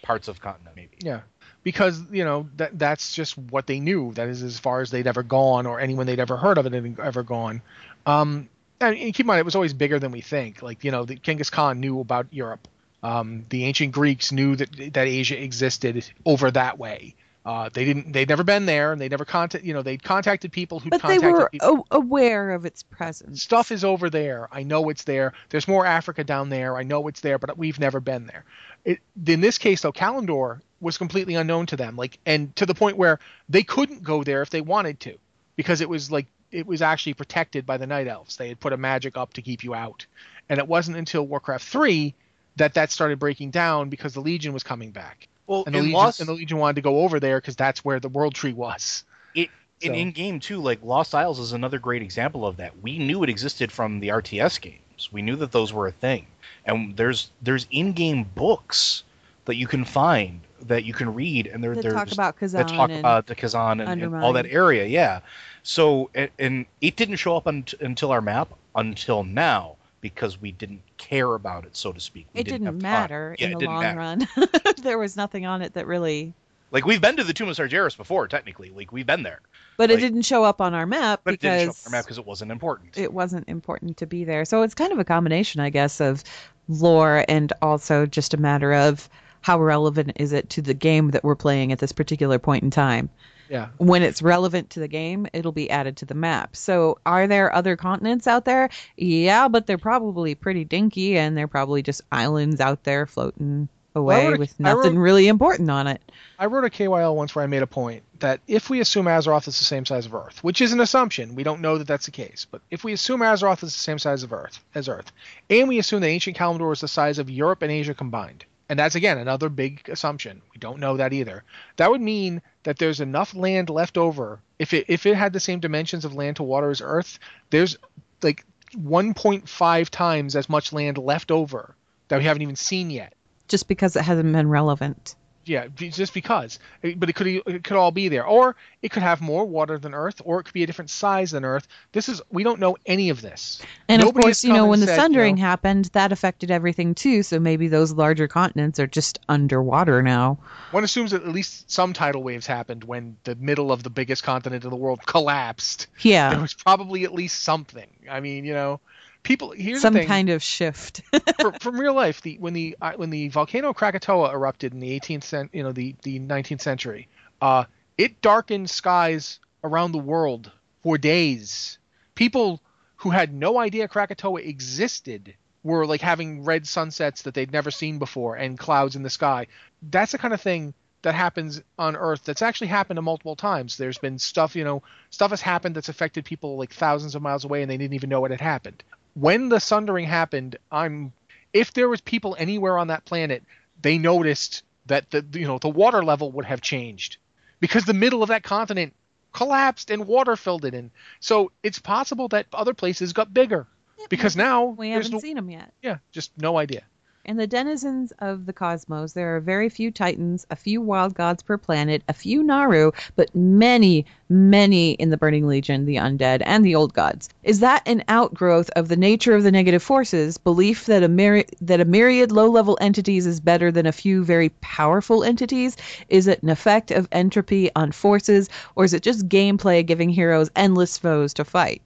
parts of continent maybe. Yeah. Because you know that that's just what they knew. That is as far as they'd ever gone, or anyone they'd ever heard of it had ever gone. Um, and, and keep in mind, it was always bigger than we think. Like you know, the Genghis Khan knew about Europe. Um, the ancient Greeks knew that that Asia existed over that way. Uh, they didn't. They'd never been there, and they never contact. You know, they'd contacted people who But they were a- aware of its presence. stuff is over there. I know it's there. There's more Africa down there. I know it's there, but we've never been there. It, in this case, though, Kalimdor was completely unknown to them, like, and to the point where they couldn't go there if they wanted to, because it was like it was actually protected by the Night Elves. They had put a magic up to keep you out, and it wasn't until Warcraft three that that started breaking down because the Legion was coming back, Well, and the Legion Lost, and the Legion wanted to go over there because that's where the World Tree was. it, in so- in game too, like Lost Isles is another great example of that. We knew it existed from the RTS games. We knew that those were a thing, and there's there's in game books that you can find that you can read, and they're, they talk about that talk and about the Kezan and, and all that area. Yeah. So and, and it didn't show up unt- until our map until now because we didn't care about it, so to speak. We it didn't, didn't matter Yeah, in the long matter. run. there was nothing on it that really Like we've been to the Tomb of Sargeras before, technically. Like we've been there, But it didn't show up on our map but it didn't show up on our map because it wasn't important. it wasn't important to be there. So it's kind of a combination, I guess, of lore and also just a matter of how relevant is it to the game that we're playing at this particular point in time. Yeah. When it's relevant to the game, it'll be added to the map. So, are there other continents out there? Yeah, but they're probably pretty dinky and they're probably just islands out there floating away wrote a- with I wrote- nothing really important on it. I wrote a KYL once where I made a point that if we assume Azeroth is the same size of Earth, which is an assumption, we don't know that that's the case, but if we assume Azeroth is the same size of Earth as Earth, and we assume that ancient Kalimdor is the size of Europe and Asia combined, and that's again another big assumption. We don't know that either. That would mean that there's enough land left over. If it if it had the same dimensions of land to water as Earth, there's like 1.5 times as much land left over that we haven't even seen yet. Just because it hasn't been relevant. Yeah, just because. Uh, but it could it could all be there, or it could have more water than Earth, or it could be a different size than Earth. This is we don't know any of this. And Nobody of course, you know, when the said, you sundering know- happened, that affected everything too. So maybe those larger continents are just underwater now. One assumes that at least some tidal waves happened when the middle of the biggest continent in the world collapsed. Yeah, there was probably at least something. I mean, you know, people. Here's some the thing. kind of shift. for, from real life, the when the uh, when the volcano Krakatoa erupted in the 18th cent, you know, the the 19th century, uh, it darkened skies around the world for days. People who had no idea Krakatoa existed were like having red sunsets that they'd never seen before and clouds in the sky. That's the kind of thing that happens on Earth. That's actually happened multiple times. There's been stuff, you know, stuff has happened that's affected people like thousands of miles away and they didn't even know what had happened. When the sundering happened, I'm if there was people anywhere on that planet, they noticed that the you know the water level would have changed because the middle of that continent collapsed and water filled it in. So it's possible that other places got bigger because now we haven't no, seen them yet. yeah, just no idea. In the denizens of the cosmos, there are very few titans, a few wild gods per planet, a few Naaru, but many, many in the Burning Legion, the undead, and the old gods. Is that an outgrowth of the nature of the negative forces, belief that a, myri- that a myriad low level entities is better than a few very powerful entities? Is it an effect of entropy on forces, or is it just gameplay giving heroes endless foes to fight?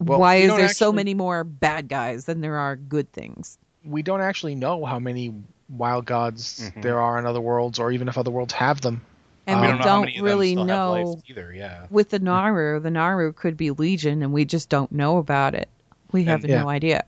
Well, Why is there so many more bad guys than there are good things? We don't actually know how many wild gods Mhm. there are in other worlds, or even if other worlds have them. And Um, we we don't don't many of them really know either. Yeah. with the Naaru. The Naaru could be Legion, and we just don't know about it. We have yeah. no idea.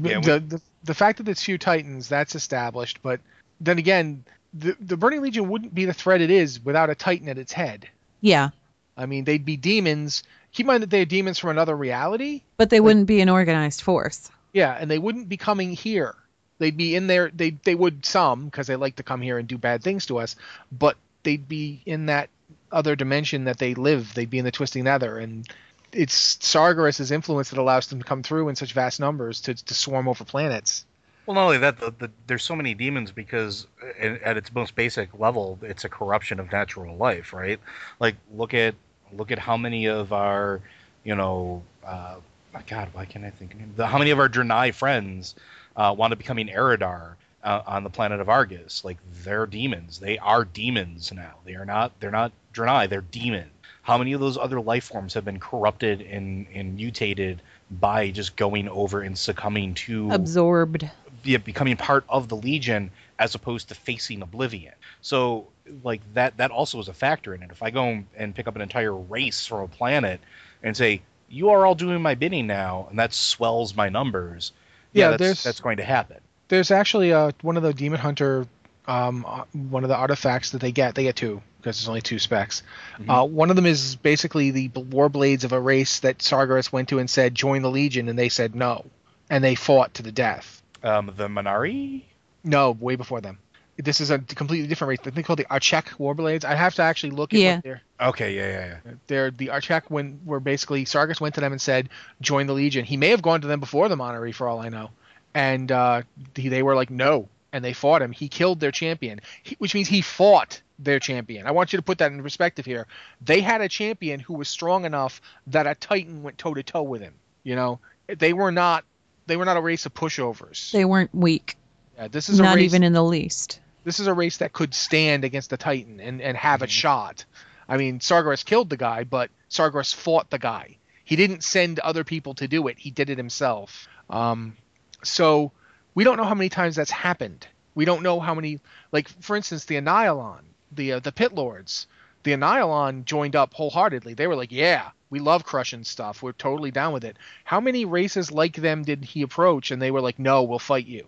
Yeah, we- the, the the fact that it's few titans that's established, but then again, the the Burning Legion wouldn't be the threat it is without a titan at its head. Yeah, I mean, they'd be demons. Keep in mind that they're demons from another reality. but they wouldn't be an organized force. Yeah, and they wouldn't be coming here. They'd be in there. They they would some because they like to come here and do bad things to us, but they'd be in that other dimension that they live. They'd be in the twisting nether, and it's Sargeras' influence that allows them to come through in such vast numbers to to swarm over planets. Well, not only that, the, the, there's so many demons because at, at its most basic level, it's a corruption of natural life, right? Like look at look at how many of our, you know, uh, my God, why can't I think? of The, how many of our Draenei friends uh, wound up becoming Eredar uh, on the planet of Argus? Like they're demons. They are demons now. They are not. They're not Draenei. They're demons. How many of those other life forms have been corrupted and, and mutated by just going over and succumbing to Absorbed. yeah, becoming part of the Legion as opposed to facing Oblivion. So like that that also is a factor in it. If I go and pick up an entire race from a planet and say you are all doing my bidding now, and that swells my numbers, yeah, Yeah, that's, there's- that's going to happen. There's actually uh, one of the Demon Hunter, um, uh, one of the artifacts that they get. They get two because there's only two specs. Uh, one of them is basically the war blades of a race that Sargeras went to and said, "Join the Legion," and they said no, and they fought to the death. Um, the Man'ari. No, way before them. This is a completely different race. I think called the Aldrachi Warblades. I have to actually look at Yeah. what they're. Okay, yeah, yeah, yeah. They're the Aldrachi when where basically Sargus went to them and said, "Join the Legion." He may have gone to them before the Man'ari, for all I know, and uh, they were like, "No," and they fought him. He killed their champion, he, which means he fought their champion. I want you to put that in perspective here. They had a champion who was strong enough that a Titan went toe to toe with him. You know, they were not. They were not a race of pushovers. They weren't weak. yeah, this is a Not race. even in the least. This is a race that could stand against the Titan and, and have a shot. I mean, Sargeras killed the guy, but Sargeras fought the guy. He didn't send other people to do it. He did it himself. Um, so we don't know how many times that's happened. We don't know how many, like for instance, the Annihilan, the uh, the Pit Lords, the Annihilan joined up wholeheartedly. They were like, "Yeah, we love crushing stuff. We're totally down with it." How many races like them did he approach, and they were like, "No, we'll fight you."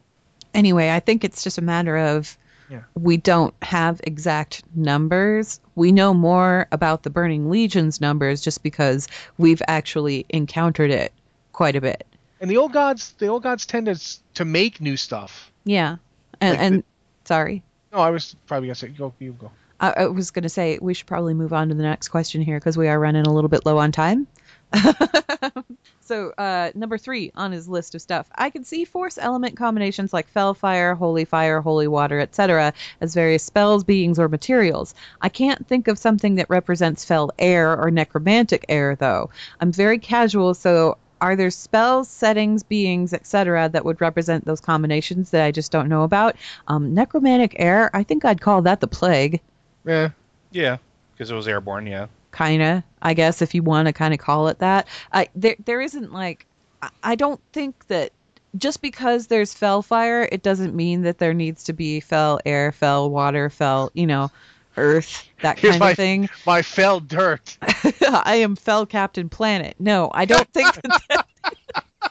Anyway, I think it's just a matter of Yeah. we don't have exact numbers. We know more about the Burning Legion's numbers just because we've actually encountered it quite a bit. And the old gods, the old gods tend to to make new stuff. Yeah. And, Like and sorry. No, I was probably gonna say, go, you go. I, I was going to say we should probably move on to the next question here because we are running a little bit low on time. so, uh, number three on his list of stuff, I can see force element combinations like fel fire, holy fire, holy water, etc., as various spells, beings, or materials. I can't think of something that represents fel air or necromantic air, though. I'm very casual, so are there spells, settings, beings, etc., that would represent those combinations that I just don't know about? Um, necromantic air, I think I'd call that the plague Yeah, Yeah, because it was airborne. Yeah. Kind of i guess if you want to kind of call it that. I, there, there isn't like I- i don't think that just because there's fel fire it doesn't mean that there needs to be fel air fel water fel you know earth that Here's kind my- of thing. my fel dirt. i am fel captain planet. No i don't think that,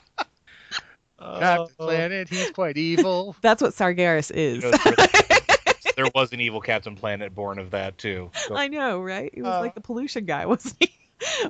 Captain Planet, he's quite evil. that's what sargeras is. You know, there, there was an evil Captain Planet born of that too. So- I know, right? He was Uh, like the pollution guy, wasn't he?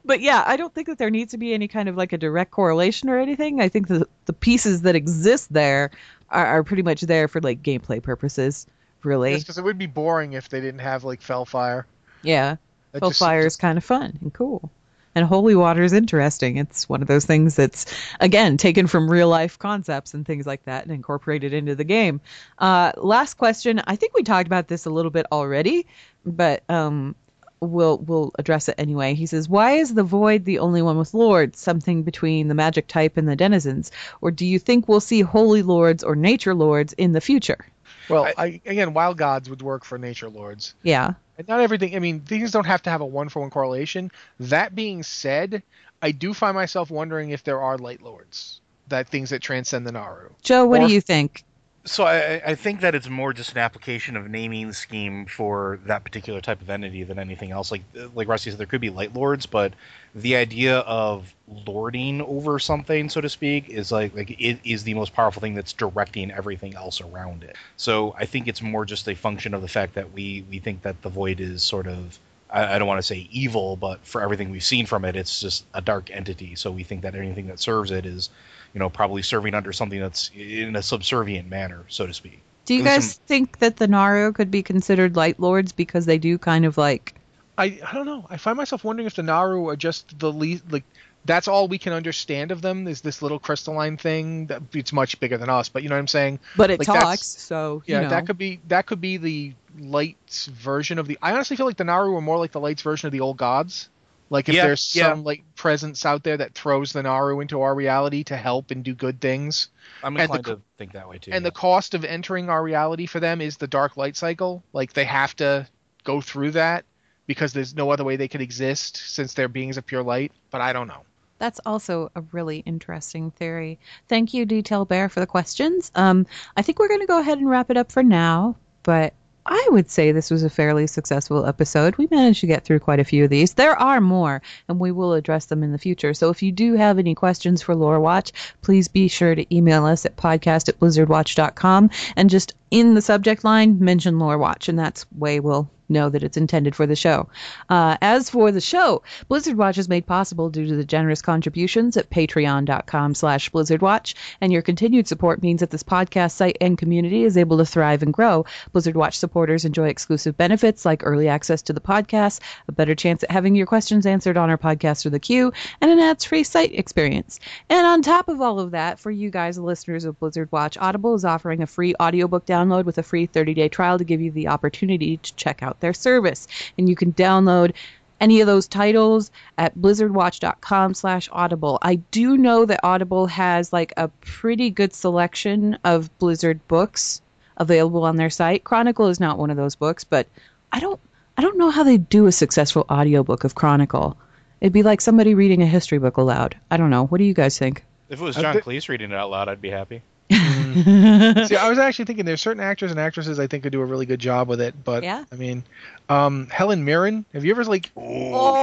but yeah, I don't think that there needs to be any kind of like a direct correlation or anything. I think the the pieces that exist there are, are pretty much there for like gameplay purposes, really. because it would be boring if they didn't have like fel fire. yeah, That Hellfire just- fire is kind of fun and cool. And holy water is interesting. It's one of those things that's, again, taken from real life concepts and things like that and incorporated into the game. Uh, last question. I think we talked about this a little bit already, but um, we'll we'll address it anyway. He says, "Why is the void the only one with lords? Something between the magic type and the denizens, or do you think we'll see holy lords or nature lords in the future?" Well, I, again, wild gods would work for nature lords. Yeah, And not everything. I mean, things don't have to have a one for one correlation. That being said, I do find myself wondering if there are light lords, that things that transcend the Naaru. Joe, what Or- do you think? So I, I think that it's more just an application of naming scheme for that particular type of entity than anything else. Like like Rusty said, there could be light lords, but the idea of lording over something, so to speak, is like like it is the most powerful thing that's directing everything else around it. So I think it's more just a function of the fact that we we think that the void is sort of I, I don't want to say evil, but for everything we've seen from it, it's just a dark entity. So we think that anything that serves it is you know, probably serving under something that's in a subservient manner, so to speak. Do you guys some- think that the Naaru could be considered light lords because they do kind of like I, I don't know. I find myself wondering if the Naaru are just the least like that's all we can understand of them is this little crystalline thing that it's much bigger than us, but you know what I'm saying? but it Like, talks, so Yeah, know. that could be that could be the lights version of the I honestly feel like the Naaru are more like the lights version of the old gods. Like if Yeah, there's yeah. some like presence out there that throws the Naaru into our reality to help and do good things. I'm And the inclined co- to think that way too. And the cost of entering our reality for them is the dark light cycle. Like they have to go through that because there's no other way they could exist since they're beings of pure light. But I don't know. That's also a really interesting theory. Thank you, Detail Bear, for the questions. Um, I think we're going to go ahead and wrap it up for now, but I would say this was a fairly successful episode. We managed to get through quite a few of these. There are more, and we will address them in the future. So if you do have any questions for Lore Watch, please be sure to email us at podcast at blizzardwatch.com and just in the subject line, mention Lore Watch, and that's way we'll know that it's intended for the show. Uh, as for the show, Blizzard Watch is made possible due to the generous contributions at patreon.com slash blizzardwatch, and your continued support means that this podcast site and community is able to thrive and grow. Blizzard Watch supporters enjoy exclusive benefits like early access to the podcast, a better chance at having your questions answered on our podcast or the queue, and an ads-free site experience. And on top of all of that, for you guys, listeners of Blizzard Watch, Audible is offering a free audiobook download with a free 30-day trial to give you the opportunity to check out their service. And you can download any of those titles at blizzardwatch.com slash audible i do know that audible has like a pretty good selection of blizzard books available on their site. Chronicle is not one of those books, but I don't I don't know how they do a successful audiobook of Chronicle. It'd be like somebody reading a history book aloud. I don't know. What do you guys think? If it was John th- Cleese reading it out loud, I'd be happy. See, I was actually thinking there's certain actors and actresses I think could do a really good job with it, but Yeah? I mean, um, Helen Mirren. Have you ever like Oh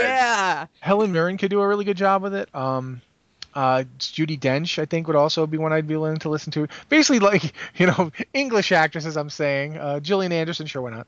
yeah. Helen Mirren could do a really good job with it. Um, uh, Judi Dench, I think, would also be one I'd be willing to listen to. Basically, like you know, English actresses. I'm saying uh, Gillian Anderson, sure, why not?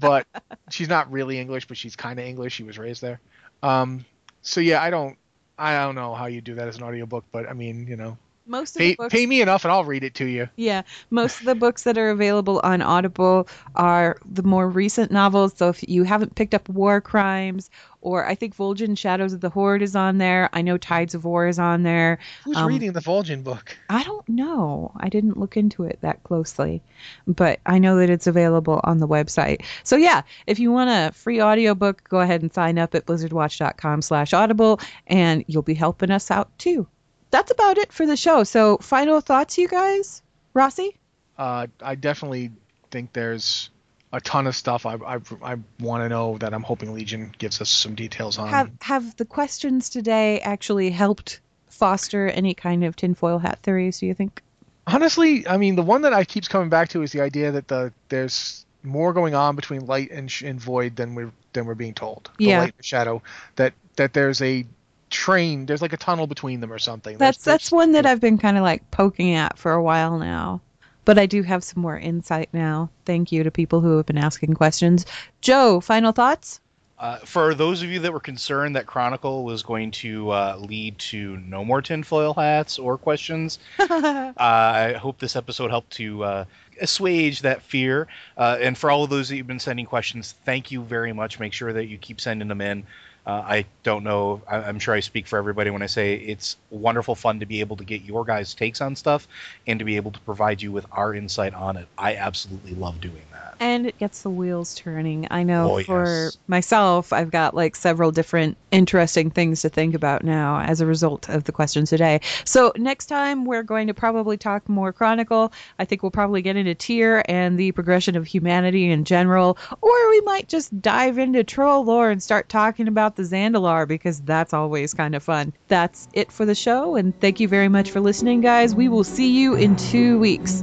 But she's not really English, but she's kind of English. She was raised there. Um, so yeah, I don't, I don't know how you do that as an audiobook, but I mean, you know, Most of pay, the books pay me enough and I'll read it to you. Yeah, most of the books that are available on Audible are the more recent novels. So if you haven't picked up War Crimes, or I think Vol'jin Shadows of the Horde is on there. I know Tides of War is on there. Who's Um, reading the Vol'jin book? I don't know. I didn't look into it that closely, but I know that it's available on the website. So yeah, if you want a free audiobook, go ahead and sign up at blizzardwatch.com slash audible and you'll be helping us out too. That's about it for the show. So final thoughts, you guys? Rossi? Uh, I definitely think there's a ton of stuff I I, I want to know that I'm hoping Legion gives us some details on. have have the questions today actually helped foster any kind of tinfoil hat theories? Do you think? Honestly, I mean, the one that I keeps coming back to is the idea that the there's more going on between light and, sh- and void than we're than we're being told. The Yeah. light and shadow. That that there's a train, there's like a tunnel between them or something. That's There's- that's one that I've been kind of like poking at for a while now. But I do have some more insight now. Thank you to people who have been asking questions. Joe, final thoughts? Uh, for those of you that were concerned that Chronicle was going to uh, lead to no more tinfoil hats or questions, uh, I hope this episode helped to uh, assuage that fear. Uh, and for all of those that you've been sending questions, thank you very much. Make sure that you keep sending them in. Uh, I don't know. I, I'm sure I speak for everybody when I say it's wonderful fun to be able to get your guys' takes on stuff and to be able to provide you with our insight on it. I absolutely love doing that. And it gets the wheels turning. I know Oh, for yes. myself, I've got like several different interesting things to think about now as a result of the questions today. So next time we're going to probably talk more Chronicle. I think we'll probably get into Tyr and the progression of humanity in general, or we might just dive into troll lore and start talking about the Zandalar because that's always kind of fun. That's it for the show, and thank you very much for listening, guys. We will see you in two weeks.